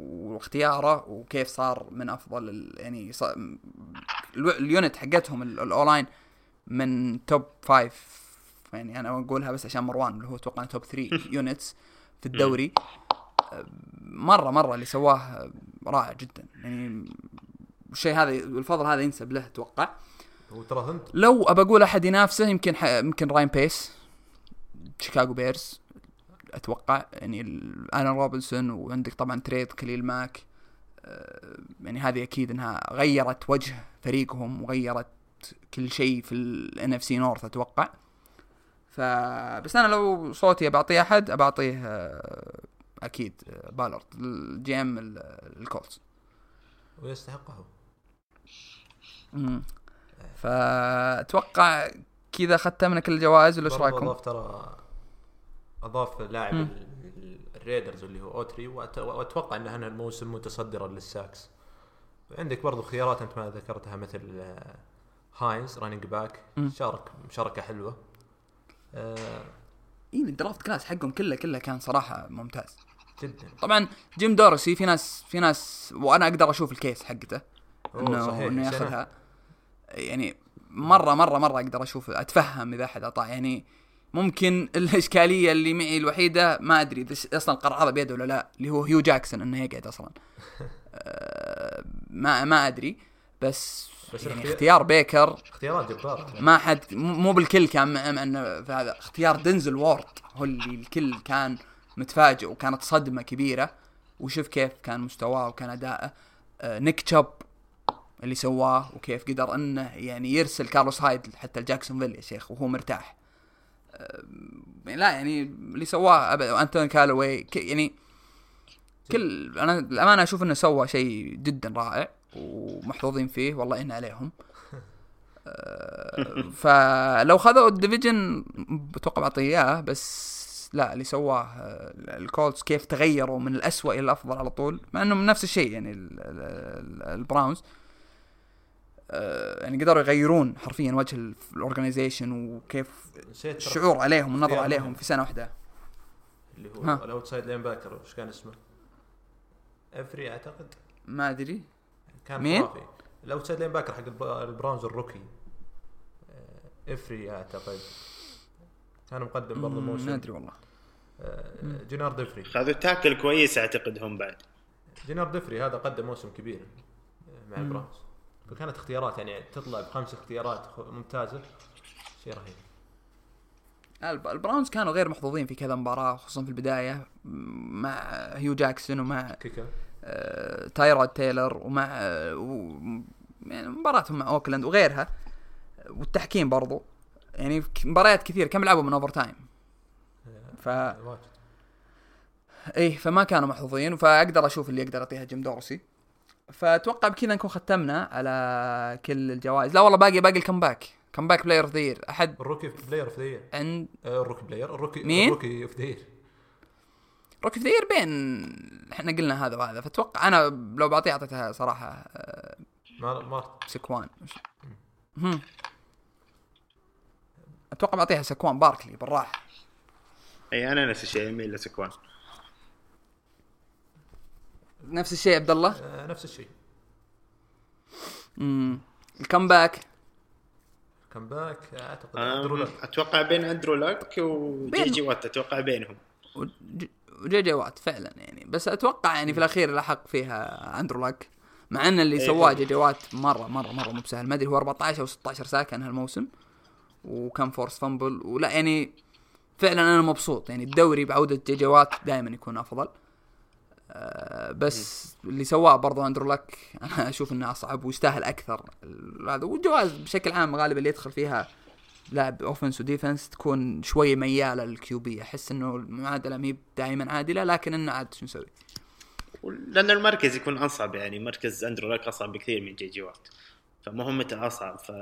واختياره وكيف صار من أفضل ال- يعني ال unit حقتهم ال- ال O-line من top five يعني أنا أقولها بس عشان مروان اللي هو أتوقع top 3 units في الدوري. مرة مرة اللي سواه رائع جدا يعني الشيء هذا الفضل هذا ينسب له أتوقع. وترى انت لو أبى أقول أحد ينافسه يمكن ح... يمكن راين بيس شيكاغو بيرز أتوقع يعني آلان روبنسون وعندك طبعا trade خليل ماك آه، يعني هذه أكيد إنها غيرت وجه فريقهم وغيرت كل شيء في ال NFC North أتوقع فبس أنا لو صوتي بعطيه أحد بعطيه آه، أكيد آه، بالارد ال GM الكولتس ويستحقه. فأتوقع كذا ختمنا كل الجوائز ولا إيش رأيكم؟ ترى أضاف لاعب الريدرز اللي هو أوتري وأتوقع انه هنا الموسم متصدرا لل sacks. عندك برضو خيارات أنت ما ذكرتها مثل آه، هاينز running back. شارك مشاركه حلوة. آه، اي ال draft class حقهم كله كله كان صراحة ممتاز. جدا. طبعا جيم دورسي في ناس في ناس وأنا أقدر أشوف ال case حقته. انه إنه. ياخذها. يعني مره مره مرة أقدر أشوف أتفهم إذا أحد أعطاه. يعني ممكن الإشكالية اللي معي الوحيدة ما أدري إذا أصلا القرار هذا بيده ولا لا اللي هو هيو جاكسون إنه يقعد أصلا. آه، ما ما أدري بس, بس يعني اختيار بيكر اختيارات جباره ما حد مو بالكل كان إنه في هذا. اختيار دنزل وورد هو اللي الكل كان متفاجئ وكانت صدمة كبيرة. وشوف كيف كان مستواه وكان أداءه. آه نيك تشاب اللي سواه وكيف قدر إنه يعني يرسل كارلوس هايد حتى الجاكسون فيل يا شيخ وهو مرتاح. لا يعني اللي سواه ابدا وانتوني كالوي يعني كل أنا الأمانة أشوف إنه سوى شيء جدا رائع ومحظوظين فيه والله ان عليهم. آه، فلو خذوا ال division بتوقع بعطيه إياه بس لا اللي سواه آه، الكولتس كيف تغيروا من الأسوأ إلى الأفضل على طول مع انهم نفس الشيء يعني ال- ال- ال- البراونز. يعني قدروا يغيرون حرفيا وجه ال- ال organization وكيف الشعور عليهم والنظر عليهم. في سنة واحدة. اللي ها. هو ال outside linebacker وش كان اسمه؟ افري أعتقد؟ ما أدري. كان مين؟ خرافي. ال outside linebacker حق الب- البراونز ال rookie. آه، افري أعتقد. كان مقدم برضه مم، ما موسم. أدري والله. آه، جينارد افري. خذوا tackle كويس أعتقد هم بعد. جينارد افري هذا قدم موسم كبير آه، مع البراونز فكانت اختيارات يعني تطلع بخمس اختيارات ممتازة. شيء رهيب. الب- البراونز كانوا غير محظوظين في كذا مباراة خصوصا في البداية مع هيو جاكسون ومع كيكا. آه، تايرود تايلر ومع آه، و- يعني مباراتهم مع أوكلاند وغيرها. والتحكيم برضو. يعني مباريات كثير كم لعبوا من overtime ف إيه فما كانوا محظوظين. فأقدر أشوف اللي يقدر يعطيها جيم دورسي. فأتوقع بكذا نكون ختمنا على كل الجوائز. لا والله باقي باقي ال comeback comeback player of the أحد؟ ال rookie player of the year عند ال rookie player ال rookie مين؟ ال rookie of the year rookie of the year إحنا قلنا هذا وهذا. فأتوقع أنا لو بعطيه أعطيتها صراحة ما ما سكوان. هم. أتوقع بعطيها سكوان. باركلي بالراحة. أي أنا نفس الشيء يميل لسكوان نفس الشيء عبد الله؟ آه، نفس الشيء. امم ال comeback؟ comeback أعتقد اندرو لاك أتوقع بين اندرو لاك وجي بين- جي وات أتوقع بينهم. وج- وجي جي وات فعلا يعني. بس أتوقع يعني في الأخير لحق فيها اندرو لاك مع أن اللي إيه سواه. جي جي وات مرة مرة مرة مو بسهل. ما أدري هو 14 أو 16 sack هالموسم وكم forced fumble ولا يعني فعلا أنا مبسوط يعني. الدوري بعودة جي جي وات دائما يكون أفضل. بس اللي سواه برضو أندرو لاك أنا أشوف إنه أصعب ويستاهل أكثر. هذا والجوائز بشكل عام غالبا اللي يدخل فيها لاعب offense و defense تكون شوي ميالة لل QB أحس إنه المعادلة ما دائما عادلة لكن إنه عاد شو نسوي؟ لأن المركز يكون اصعب يعني. مركز أندرو لاك أصعب بكثير من جي جي وات فمهمته أصعب ف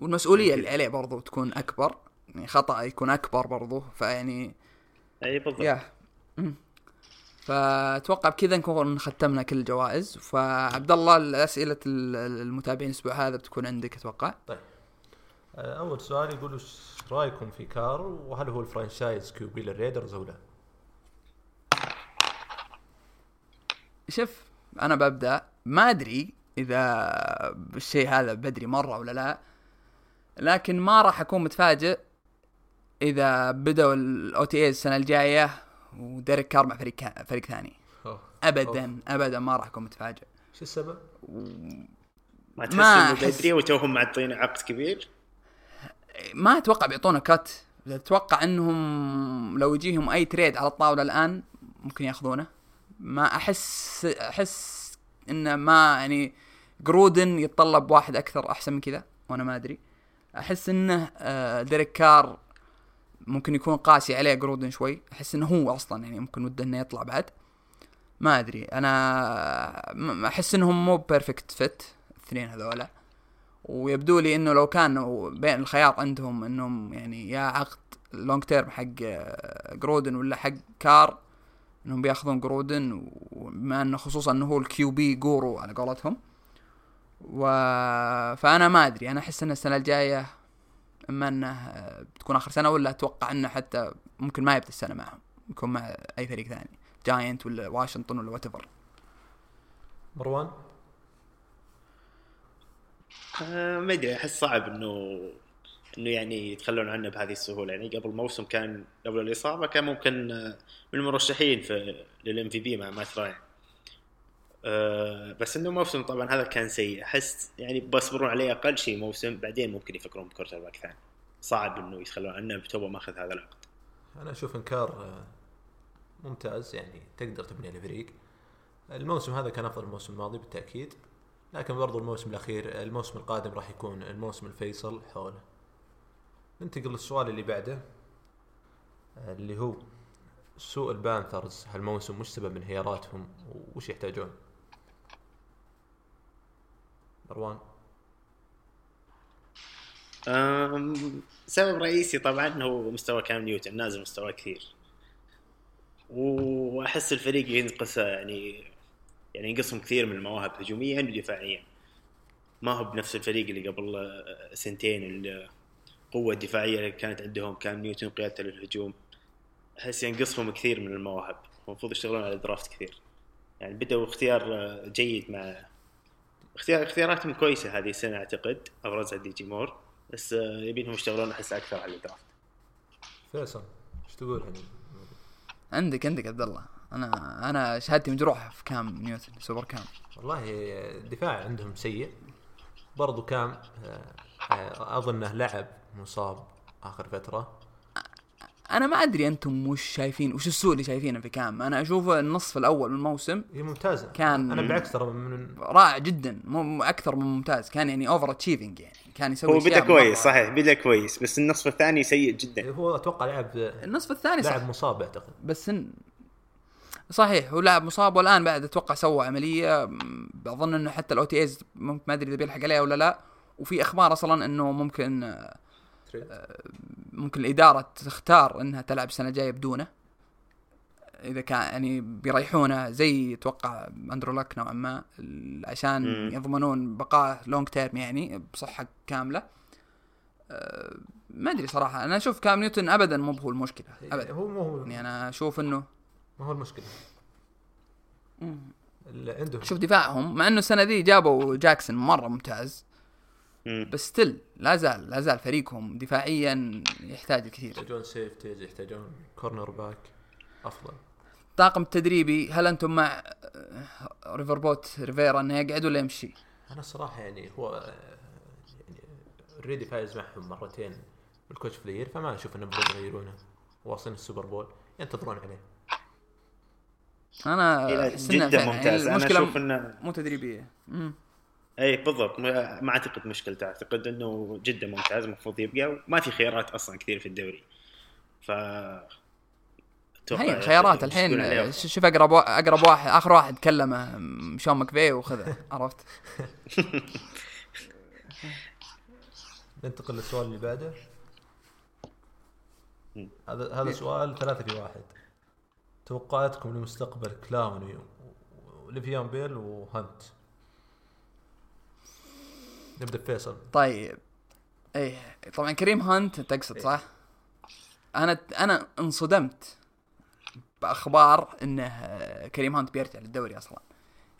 والمسؤولية اللي عليه برضو تكون أكبر. يعني خطأ يكون أكبر برضو فيعني أي بالضبط. فأتوقع بكذا نكون ختمنا كل الجوائز. فعبد الله اسئله المتابعين الأسبوع هذا بتكون عندك أتوقع؟ طيب. آه، أول سؤال يقول وش رأيكم في كار وهل هو ال franchise QB لل Raiders أو لا؟ شوف أنا ببدأ. ما أدري إذا الشيء هذا بدري مرة ولا لا لكن ما راح أكون متفاجئ إذا بدأوا ال OTA السنة الجاية وديريك كار مع فريق كا- فريق ثاني أوه. ابدا أوه. ابدا ما راح أكون متفاجئ شو السبب؟ ما تحس إنه بدري وتوهم معطينا عقد كبير ما أتوقع بيعطونا cut أتوقع إنهم لو يجيهم أي trade على الطاولة الآن ممكن يأخذونه ما احس أحس انه ما يعني جرودن يتطلب واحد أكثر أحسن من كذا وأنا ما أدري أحس إنه آه، ديريك كار ممكن يكون قاسي عليه جرودن شوي. أحس إنه هو أصلا يعني ممكن وده إنه يطلع بعد. ما أدري. أنا أحس إنهم مو perfect fit الاثنين هذولا. ويبدو لي إنه لو كانوا بين الخيار عندهم إنهم يعني يا عقد long term حق آه، جرودن ولا حق كار إنهم بيأخذون جرودن وبما إنه خصوصا إنه هو ال QB guru على قولتهم. و فأنا ما أدري. أنا أحس إن السنة الجاية إما إنه آه، بتكون آخر سنة ولا أتوقع إنه حتى ممكن ما يبدأ السنة معهم يكون مع أي فريق ثاني Giants ولا واشنطن ولا وات مروان؟ آه ما أدري أحس صعب إنه إنه يعني يتخلون عنه بهذه السهولة. يعني قبل موسم كان قبل الإصابة كان ممكن آه، من المرشحين في لل MVP مع مات راين آه بس إنه موسم طبعا هذا كان سيء. أحس يعني بيصبرون عليه أقل شيء موسم بعدين ممكن يفكرون ب quarterback ثاني. صعب إنه يتخلون عنه بتوبه ماخذ هذا العقد. أنا أشوف انكار آه، ممتاز يعني تقدر تبني عليه فريق. الموسم هذا كان أفضل الموسم الماضي بالتأكيد. لكن برضو الموسم الأخير الموسم القادم راح يكون الموسم الفيصل حوله. ننتقل للسؤال اللي بعده اللي هو سوء البانثرز. هالموسم وش سبب انهياراتهم؟ وش يحتاجون؟ مروان. سبب رئيسي طبعا هو مستوى كام نيوتن نازل مستواه كثير. وأحس الفريق ينقص يعني يعني ينقصهم كثير من المواهب هجوميا ودفاعيا. ما هو بنفس الفريق اللي قبل سنتين القوة الدفاعية اللي كانت عندهم كام نيوتن قيادته للهجوم. أحس ينقصهم كثير من المواهب. المفروض يشتغلون على درافت كثير. يعني بدأوا اختيار جيد مع اختيار اختياراتهم كويسة هذه السنة أعتقد أبرزها دي جي مور بس آه، يبينهم يشتغلون أحس أكثر على ال draft. فيصل إيش تقول يعني عندك عندك عبد الله. أنا أنا شهادتي مجروحة في كام نيوتن سوبر كام. والله الدفاع عندهم سيء. برضو كام آه، آه، اظنه لعب مصاب آخر فترة. أنا ما أدري أنتم وش شايفين وش السوء اللي شايفينه في كام. أنا اشوفه النصف الأول من الموسم هي ممتازة. كان- أنا بالعكس ترى من رائع جدا مو أكثر من ممتاز. كان يعني overachieving يعني. كان يسوي هو بدا كويس صحيح بدا كويس بس النصف الثاني سيء جدا. هو أتوقع لعب النصف الثاني صح. لاعب مصاب أعتقد. بس إن... صحيح هو لاعب مصاب والآن بعد أتوقع سوى عملية. أظن إنه حتى ال OTAs ما أدري إذا بيلحق عليها ولا لا وفي أخبار أصلا إنه ممكن آه، ممكن الإدارة تختار إنها تلعب السنة الجاية بدونه. إذا كان يعني بيريحونه زي أتوقع أندرو لك نوعا ما ال- عشان مم. يضمنون بقائه لونج تيرم يعني بصحة كاملة. أه، ما أدري صراحة. أنا أشوف كام نيوتن ابدا مو هو المشكلة ابدا. هو مو هو يعني أنا أشوف إنه ما هو المشكلة. اللي عندهم. شوف دفاعهم مع إنه السنة ذي جابوا جاكسون مرة ممتاز. مم. بس still لا زال لا زال فريقهم دفاعيا يحتاج الكثير. يحتاجون safeties يحتاجون cornerback أفضل. الطاقم التدريبي هل أنتم مع Riverboat ريفيرا إنه يقعد ولا يمشي؟ أنا الصراحه يعني هو آه، يعني already فايز معهم مرتين بال coach year فما أشوف إنهم بيغيرونه. واصلين ال Super Bowl ينتظرون عليه. أنا جدا فعلاً ممتاز. أنا المشكلة أشوف إنه مو تدريبية. مم. اي بالضبط. ما أعتقد مشكلته. أعتقد إنه جدا ممتاز المفروض يبقى وما في خيارات أصلا كثير في الدوري. ف هي خيارات الحين شوف أقرب أقرب واحد آخر واحد كلمه شون مكفي وخذه عرفت؟ ننتقل للسؤال اللي بعده. هذا هذا سؤال ثلاثة في واحد. توقعاتكم لمستقبل كلاوني و- وليفيان بيل وهانت؟ نبدأ بفيصل طيب. إيه طبعا كريم هانت تقصد إيه. صح؟ أنا أنا انصدمت بأخبار إنه كريم هانت بيرجع للدوري أصلا.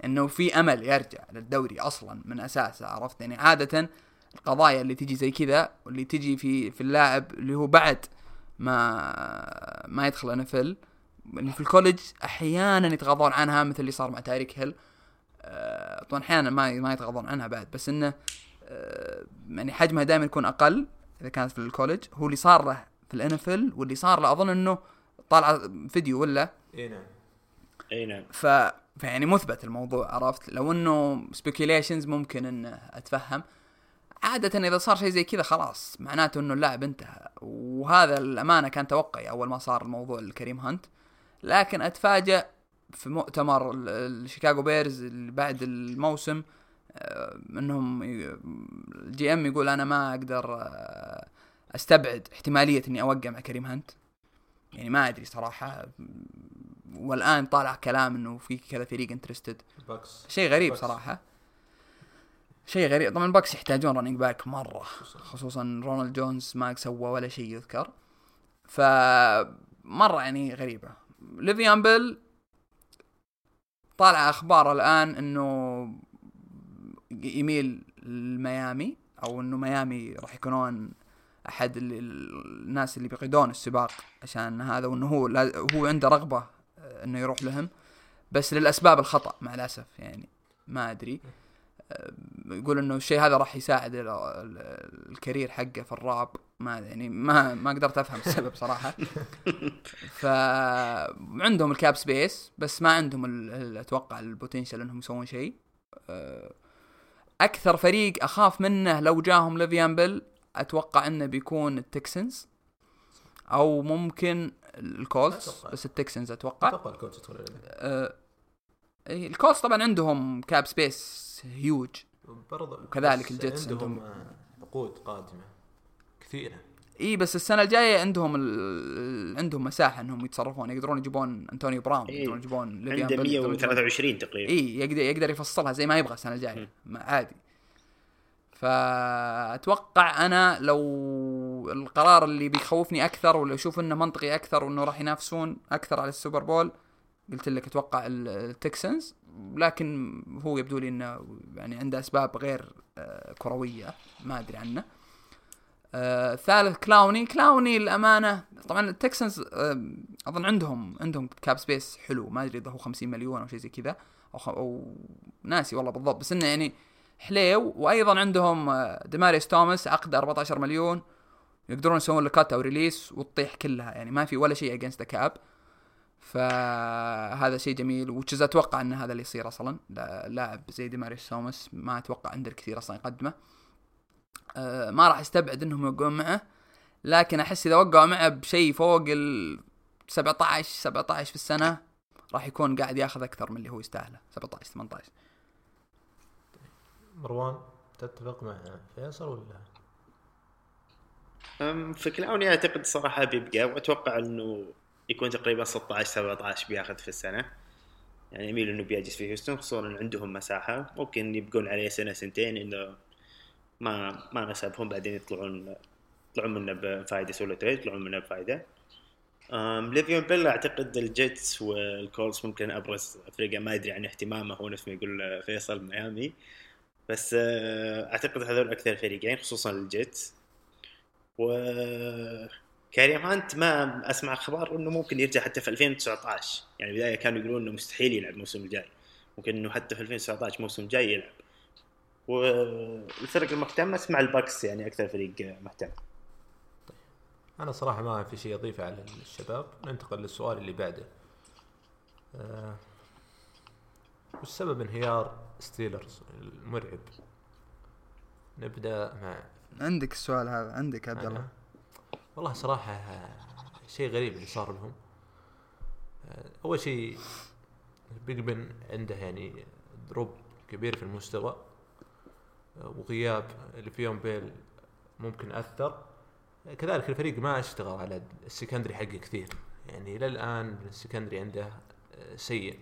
إنه في أمل يرجع للدوري أصلا من أساسه عرفت؟ يعني عادة القضايا اللي تجي زي كذا واللي تجي في في اللاعب اللي هو بعد ما ما يدخل انفل اللي في ال college أحيانا يتغاضون عنها مثل اللي صار مع تايريك هيل. آه، طبعا أحيانا ما ما يتغاضون عنها بعد بس إنه يعني حجمها دائما يكون أقل إذا كانت في ال college هو اللي صار له في الان واللي صار له أظن إنه طالع فيديو ولا؟ إي نعم. إي نعم. ف فيعني مثبت الموضوع عرفت؟ لو إنه speculations ممكن انه أتفهم. عادة إذا صار شيء زي كذا خلاص معناته إنه اللاعب انتهى. وهذا الأمانة كان توقعي أول ما صار الموضوع لكريم هانت. لكن أتفاجأ في مؤتمر ال- ال Chicago Bears اللي بعد الموسم آه، إنهم ي- ال GM يقول أنا ما أقدر آه، أستبعد احتمالية إني أوقع مع كريم هانت. يعني ما أدري صراحة. والآن طالع كلام إنه في كذا فريق interested شيء غريب Bucs. صراحة. شيء غريب. طبعا ال Bucs يحتاجون running back مرة خصوصا رونالد جونز ما سوى ولا شيء يذكر. ف مرة يعني غريبة. ليفيان بيل طالع أخبار الآن إنه يميل لميامي أو إنه ميامي راح يكونون أحد ال- ال- الناس اللي بيقودون السباق عشان هذا وإنه هو هو عنده رغبة آه، إنه يروح لهم. بس للأسباب الخطأ مع الأسف يعني ما أدري. أه، يقول إنه الشيء هذا راح يساعد ال- ال- الكارير حقه في الراب ما يعني ما ما قدرت أفهم السبب صراحة. ف عندهم ال cap space بس ما عندهم أتوقع ال potential إنهم يسوون شيء. أه، أكثر فريق أخاف منه لو جاهم ليفيون بيل أتوقع إنه بيكون التكسانز أو ممكن الكولتس. بس التكسانز أتوقع. أتوقع عليه. آه، إيه، الكولتس طبعا عندهم cap space huge برضه وكذلك الجيتس عندهم عندهم- عقود قادمة. كثيرة. اي بس السنة الجاية عندهم ال... عندهم مساحة إنهم يتصرفون. يقدرون يجيبون أنتونيو براون إيه. يقدرون يجيبون ليفيون بيل، يقدرون يجيبون- 123 تقريبا. اي يقدر يقدر يفصلها زي ما يبغى السنة الجاية. عادي. فأتوقع أنا لو القرار اللي بيخوفني أكثر واللي أشوف إنه منطقي أكثر وإنه راح ينافسون أكثر على ال Super Bowl قلت لك أتوقع ال- التكسانز. لكن هو يبدو لي إنه يعني عنده أسباب غير آه، كروية ما أدري عنه. آه كلاوني. كلاوني الامانه طبعا التكسانز آه أظن عندهم عندهم cap space حلو. ما أدري إذا هو 50 مليون أو شيء زي كذا. أو. أو ناسي والله بالضبط بس إنه يعني حليو. وأيضا عندهم آه، ديماريس توماس عقد 14 مليون. يقدرون يسوون له cut أو release وتطيح كلها. يعني ما في ولا شيء against cap فهذا شيء جميل وتشز أتوقع إن هذا اللي يصير أصلا. لا- لاعب زي ديماريس توماس ما أتوقع عنده الكثير أصلا يقدمه. آه، ما راح استبعد إنهم يوقعون معه. لكن أحس إذا وقعوا معه بشيء فوق ال 17 17 في السنة راح يكون قاعد ياخذ أكثر من اللي هو يستاهله. 17 18 مروان تتفق مع فيصل ولا؟ أم، في كلاوني أعتقد صراحة بيبقى وأتوقع إنه يكون تقريبا 16 17 بياخذ في السنة. يعني يميل إنه بيجلس في هيوستن خصوصا إن عندهم مساحة. ممكن يبقون عليه سنة سنتين اذا ما ما نسبهم بعدين يطلعون يطلعون منه بفائده سولو تريد يطلعون منه بفائده ليفيون بيل أعتقد الجيتس والكولز ممكن أبرز فريق ما أدري عن اهتمامه هو نفس ما يقول فيصل ميامي. بس أه، أعتقد هذول أكثر فريقين خصوصا الجيتس. و كاريم هانت ما أسمع أخبار إنه ممكن يرجع حتى في 2019 يعني بداية كانوا يقولون إنه مستحيل يلعب الموسم الجاي. ممكن إنه حتى في 2019 الموسم الجاي يلعب. والفرق المهتمه اسمع الباكرز يعني أكثر فريق مهتم أنا صراحة ما في شيء أضيفه على الشباب. ننتقل للسؤال اللي بعده. أه وش سبب انهيار ستيلرز المرعب؟ نبدأ مع عندك السؤال هذا عندك عبد الله. والله صراحة آه، شيء غريب اللي صار لهم. آه، أول شيء بيج بن عنده يعني drop كبير في المستوى. وغياب لفيون بيل ممكن آه، كذلك الفريق ما أشتغل على ال secondary حقه كثير. يعني إلى الآن ال secondary عنده آه، سيء.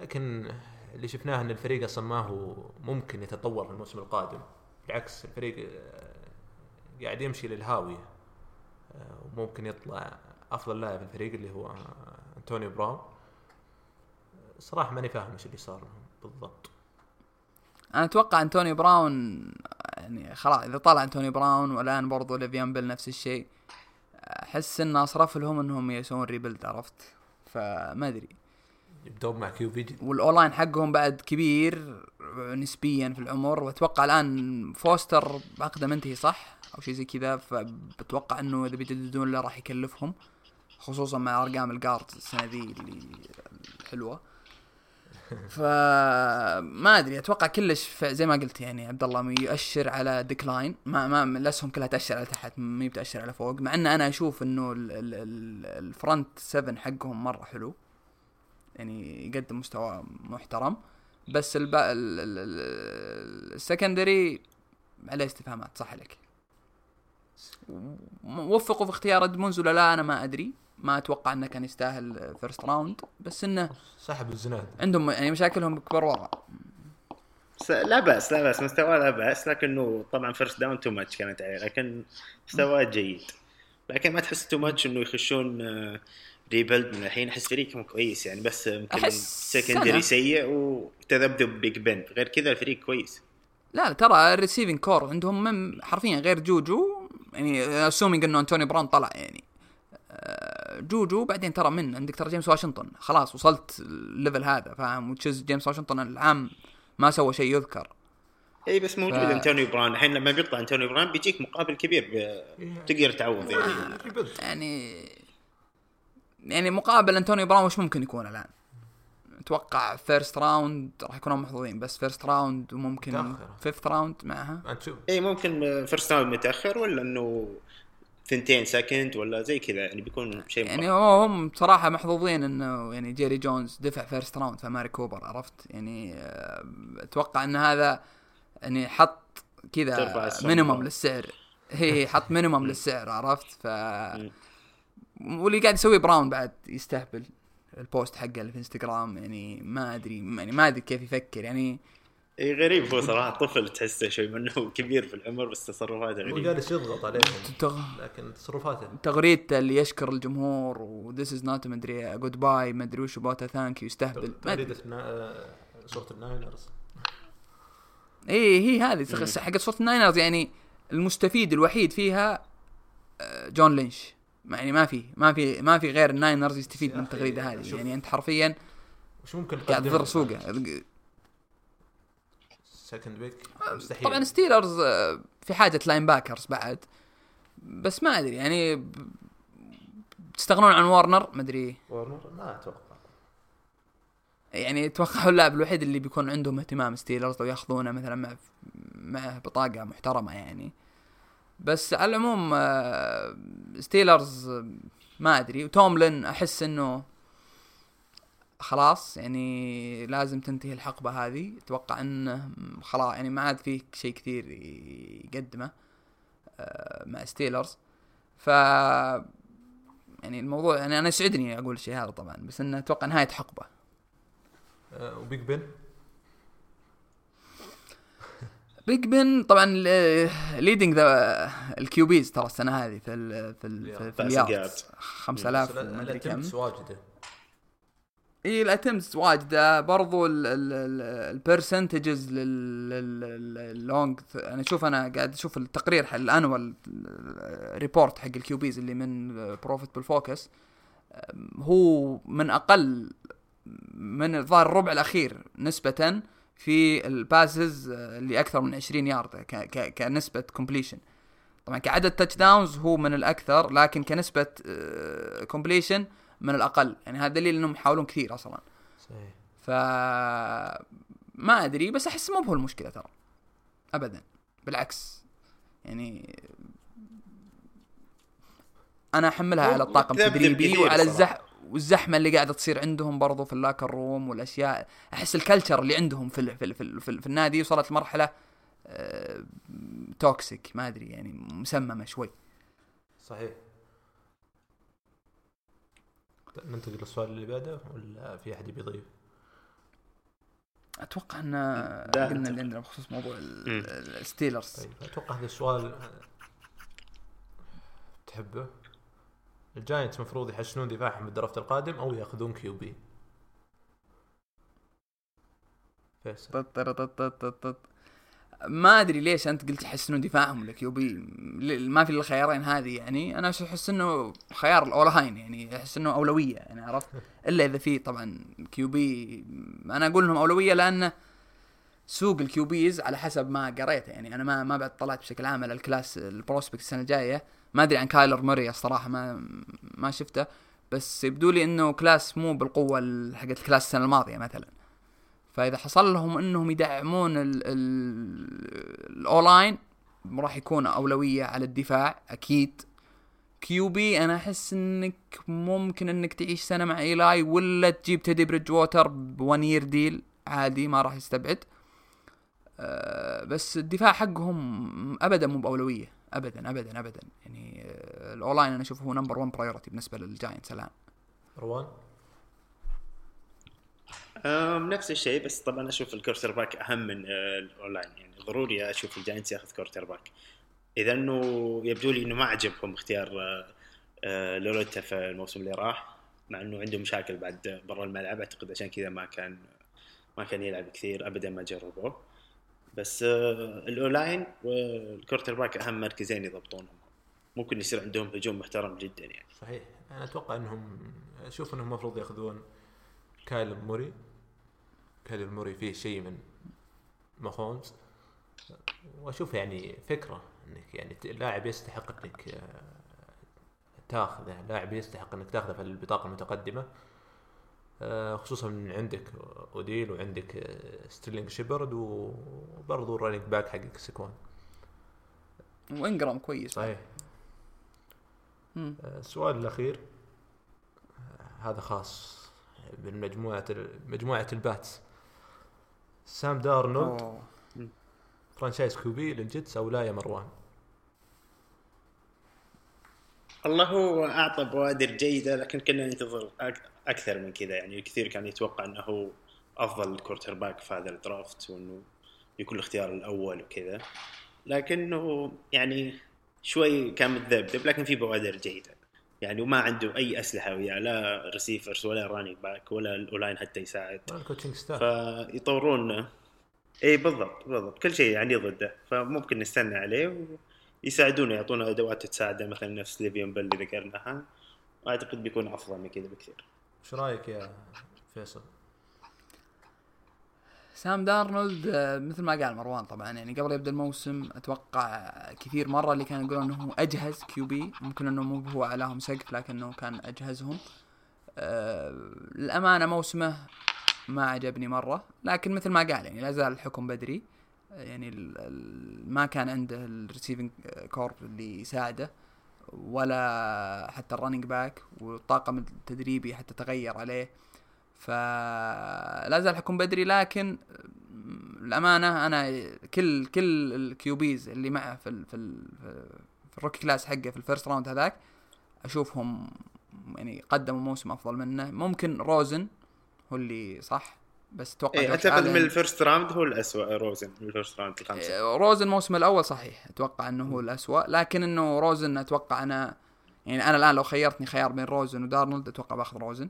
لكن اللي شفناه إن الفريق أصلا ما هو ممكن يتطور في الموسم القادم. بالعكس الفريق آه، قاعد يمشي للهاوية. آه، وممكن يطلع أفضل لاعب في الفريق اللي هو أنتونيو براون. صراحة ماني فاهم إيش اللي صار لهم بالضبط. أنا أتوقع أنتونيو براون يعني خلاص إذا طلع أنتونيو براون والآن برضو ليفيون بيل نفس الشيء أحس انه أصرف لهم إنهم يسوون rebuild عرفت؟ فما أدري. يبدون مع QB وال O-line حقهم بعد كبير نسبيا في العمر وأتوقع الآن فوستر عقده منتهي صح؟ أو شيء زي كذا فبتوقع إنه إذا بيجددون له راح يكلفهم خصوصا مع أرقام ال guard السنة ذي اللي الحلوه فما أدري أتوقع كلش زي ما قلت يعني عبد الله يؤشر على decline ما ما الأسهم كلها تأشر على تحت ما بتأشر على فوق مع إن أنا أشوف إنه ال front 7 حقهم مرة حلو. يعني يقدم مستوى محترم. بس ال secondary عليه استفهامات صح عليك وفقوا في اختيار أدمونز ولا لا أنا ما أدري. ما أتوقع إنه كان يستاهل first round بس إنه سحب الزناد. عندهم يعني مشاكلهم كبر ورا لا بأس لا بأس مستواه لا بأس لكنه طبعا first round too much كانت عليه لكن مستواه جيد. لكن ما تحس تو ماتش إنه يخشون ريبلد آه، من الحين أحس فريقهم كويس يعني بس يمكن سكندري سيء وتذبذب بيج بن غير كذا الفريق كويس. لا ترى الريسيفنج كور عندهم حرفيا غير جوجو يعني اسومينج إنه انتوني براون طلع يعني. جوجو بعدين ترى من عندك ترى جيمس واشنطن. خلاص وصلت الليفل هذا فاهم؟ وتشز جيمس واشنطن العام ما سوى شيء يذكر. إي بس موجود ف... أنتوني براون الحين لما بيطلع أنتونيو براون بيجيك مقابل كبير تقدر تعوض يعني. يعني يعني مقابل أنتونيو براون وش ممكن يكون الآن؟ أتوقع first round راح يكونوا محظوظين بس first round وممكن fifth round معها إي ممكن first round متأخر ولا إنه ثنتين second ولا زي كذا يعني بيكون شيء يعني هم صراحة محظوظين إنه يعني جيري جونز دفع first round في أماري كوبر عرفت؟ يعني آه، أتوقع إن هذا يعني حط كذا minimum للسعر. هي حط minimum للسعر عرفت؟ ف واللي قاعد يسويه براون بعد يستهبل ال post حقه اللي في انستغرام يعني ما أدري يعني ما أدري كيف يفكر يعني إي غريب هو صراحة طفل تحسه شوي منه كبير في العمر بس تصرفاته غريبة. هو جالس يضغط عليهم لكن تصرفاته. تغريدته اللي يشكر الجمهور و this is not مدري goodbye مدري وش about thank you يستهبل. تغريدة صوره الناينرز. إي هي هذه حق صوره الناينرز يعني المستفيد الوحيد فيها آه، جون لينش. يعني ما في ما في ما في غير الناينرز يستفيد من التغريدة هذه. يعني أنت حرفيا وش ممكن قاعد تضر سوقه. second week مستحيل. طبعا ستيلرز آه، في حاجة linebackers بعد. بس ما أدري يعني تستغنون عن وارنر ما أدري. وارنر ما أتوقع. يعني أتوقع اللاعب الوحيد اللي بيكون عندهم اهتمام ستيلرز لو ياخذونه مثلا مع مع بطاقة محترمة يعني. بس على العموم ستيلرز آه، ما أدري. وتوملن أحس إنه خلاص يعني لازم تنتهي الحقبة هذه. أتوقع إنه خلاص يعني ما عاد فيه شيء كثير يقدمه آه، مع ستيلرز ف يعني الموضوع يعني أنا يسعدني أقول الشيء هذا طبعا بس إنه أتوقع نهاية حقبة. أه وبيج بن؟ بيج بن طبعا leading the ال QBs ترى السنة هذه في ال في ال في ال yards 5000 ومدري كم. واجدة. اي ال attempts واجده برضو ال percentages لل long أنا أشوف أنا قاعد أشوف التقرير حق ال annual report حق ال QBs اللي من Pro Football Focus هو من أقل من الظاهر الربع الأخير نسبة في ال passes اللي أكثر من 20 يارد كنسبة completion طبعا كعدد touchdowns هو من الأكثر لكن كنسبة completion آه، من الأقل. يعني هذا دليل إنهم يحاولون كثير أصلا. صحيح. ف ما أدري بس أحس مو هو المشكلة ترى. ابدا. بالعكس. يعني أنا أحملها على الطاقم التدريبي وعلى الزح والزحمة اللي قاعدة تصير عندهم برضو في ال locker room والأشياء. أحس ال culture اللي عندهم في ال في, ال في, ال في, ال في النادي وصلت لمرحلة أه toxic ما أدري يعني مسممة شوي. صحيح. ننتقل للسؤال اللي بعده ولا في أحد يبي يضيف؟ أتوقع إن قلنا. اللي عندنا بخصوص موضوع. الستيلرز طيب أتوقع هذا السؤال تحبه الجاينتس مفروض يحسنون دفاعهم بال draft القادم أو يأخذون QB فيصل ما أدري ليش أنت قلت يحسنون دفاعهم ل QB ما في إلا الخيارين هذه يعني. أنا أحس إنه خيار ال O-line يعني أحس إنه أولوية يعني عرفت؟ إلا إذا في طبعا QB أنا أقول إنهم أولوية لأن سوق ال QBs على حسب ما قريت يعني. أنا ما ما بعد طلعت بشكل عام على ال class ال prospect السنة الجاية. ما أدري عن كايلر موري الصراحة ما ما شفته. بس يبدو لي إنه class مو بالقوة ال- حقت class السنة الماضية مثلا. فإذا حصل لهم إنهم يدعمون ال- ال- O-line راح يكون أولوية على الدفاع أكيد. QB أنا أحس إنك ممكن إنك تعيش سنة مع إيلاي ولا تجيب تيدي بريدجووتر ب one year deal عادي ما راح يستبعد. أه بس الدفاع حقهم ابدا مو بأولوية. ابدا ابدا ابدا. يعني أه ال O-line أنا أشوفه هو number 1 priority بالنسبة للجاينتس الآن. روان؟ نفس الشيء بس طبعا أشوف ال quarterback أهم من آه، ال O-line. يعني ضروري أشوف الجاينتس ياخذ quarterback. إذا إنه يبدو لي إنه ما عجبهم اختيار آه، آه، لاوليتا في الموسم اللي راح مع إنه عنده مشاكل بعد برا الملعب. أعتقد عشان كذا ما كان ما كان يلعب كثير ابدا ما جربوه. بس ال O-line وال quarterback أهم مركزين يضبطونهم. ممكن يصير عندهم هجوم محترم جدا يعني. صحيح. أنا أتوقع إنهم أشوف إنهم المفروض ياخذون كايلر موري. كايلر موري فيه شيء من ماهومز وأشوف يعني فكرة إنك يعني ت- لاعب يستحق إنك آه، تاخذه لاعب يستحق إنك تاخذه في البطاقة المتقدمة. آه، خصوصا من عندك أوديل وعندك آه، ستيرلينج شيبرد وبرضه ال running back حقك سيكوان وإنجرام كويس. صحيح. السؤال الأخير آه، هذا خاص بالمجموعة مجموعة الباتس. سام دارنولد. أوه. franchise QB للجيتس أو لا يا مروان. الله هو أعطى بوادر جيدة لكن كنا ننتظر أك- أكثر من كذا. يعني الكثير كان يتوقع إنه هو أفضل quarterback في هذا ال draft وإنه يكون الاختيار الأول وكذا. لكنه يعني شوي كان متذبذب لكن في بوادر جيدة. يعني وما عنده أي أسلحة وياه لا receivers ولا running back ولا ال O-line حتى يساعد. ال coaching staff فيطورون اي بالضبط بالضبط. كل شيء يعني ضده. فممكن نستنى عليه ويساعدونه يعطونا أدوات تساعده مثلا نفس لي فيون بل اللي ذكرناها. واعتقد بيكون أفضل من كذا بكثير. إيش رأيك يا فيصل؟ سام دارنولد آه، مثل ما قال مروان طبعا يعني قبل يبدأ الموسم أتوقع كثير مرة اللي كانوا يقولون إنه هو أجهز QB. ممكن إنه مو هو اعلاهم سقف لكنه كان أجهزهم. آه الامانه موسمه ما عجبني مرة لكن مثل ما قال يعني لا زال الحكم بدري. آه، يعني ال ال ما كان عنده ال receiving corps اللي يساعده ولا حتى ال running back والطاقم التدريبي حتى تغير عليه. فلا زال الحكم بدري لكن الأمانة أنا كل كل ال QBs اللي معه في ال في ال في ال rookie class حقه في ال first round هذاك أشوفهم يعني قدموا موسم أفضل منه ممكن روزن هو اللي صح بس أتوقع جوش أعتقد من ال first round هو الاسوء روزن من ال first round الخمسة إيه، روزن الموسم الأول صحيح أتوقع إنه هو الاسوء لكن إنه روزن أتوقع أنا يعني أنا الآن لو خيرتني خيار بين روزن ودارنولد أتوقع بأخذ روزن.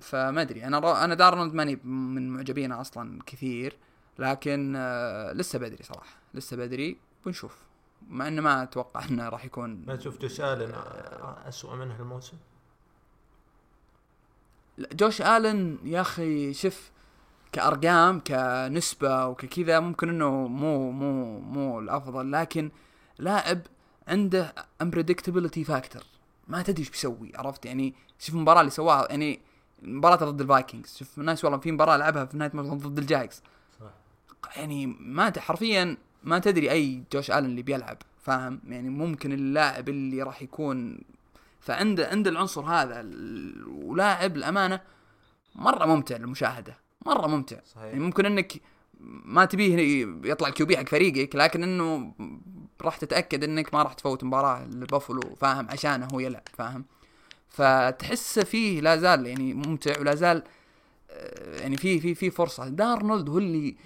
فما أدري أنا. أنا دارنولد ماني من معجبينه أصلا كثير لكن آه لسه بدري صراحة لسه بدري بنشوف مع إنه ما أتوقع إنه راح يكون ما تشوف جوش آلن اسوء منه الموسم؟ لا، جوش آلن يا أخي شوف كأرقام كنسبة وككذا ممكن إنه مو مو مو الأفضل لكن لاعب عنده unpredictability فاكتور ما تدري إيش بيسوي عرفت؟ يعني شوف المباراه اللي سواها يعني مباراة ضد الفايكنجز. شوف الناس والله في مباراة لعبها في نهاية الموسم ضد الجايكس. صح. يعني ما حرفيا ما تدري أي جوش آلن اللي بيلعب فاهم؟ يعني ممكن اللاعب اللي راح يكون فعنده عنده العنصر هذا ولاعب الامانه مرة ممتع للمشاهدة مرة ممتع. يعني صحيح ممكن إنك ما تبيه يطلع ال QB حق فريقك لكن إنه راح تتأكد إنك ما راح تفوت مباراة لبافلو فاهم؟ عشانه هو يلعب فاهم؟ فتحس فيه لا زال يعني ممتع ولا زال آه، يعني في في في فرصة. دارنولد هو اللي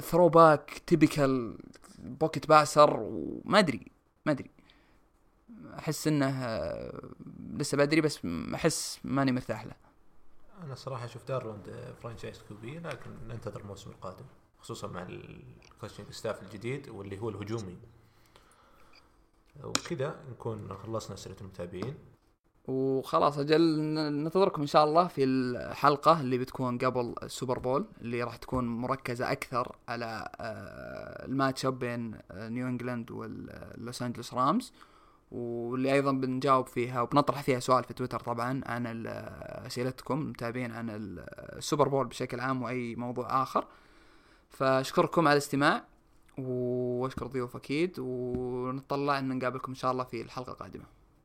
throwback typical pocket passer وما أدري ما أدري. أحس إنه آه، لسه بدري بس أحس ماني مرتاح له. أنا صراحة أشوف دارنولد franchise QB لكن ننتظر الموسم القادم. خصوصا مع ال coaching staff الجديد واللي هو الهجومي. وكذا نكون خلصنا اسئله المتابعين. وخلاص أجل ننتظركم إن شاء الله في الحلقة اللي بتكون قبل السوبر بول اللي راح تكون مركزة أكثر على آه، ال match up بين آه، نيو إنجلاند واللوس أنجلوس رامز. واللي أيضا بنجاوب فيها وبنطرح فيها سؤال في تويتر طبعا عن أسئلتكم المتابعين عن السوبر بول بشكل عام وأي موضوع آخر. فأشكركم على الاستماع وأشكر ضيوف أكيد ونطلع إن نقابلكم إن شاء الله في الحلقة القادمة.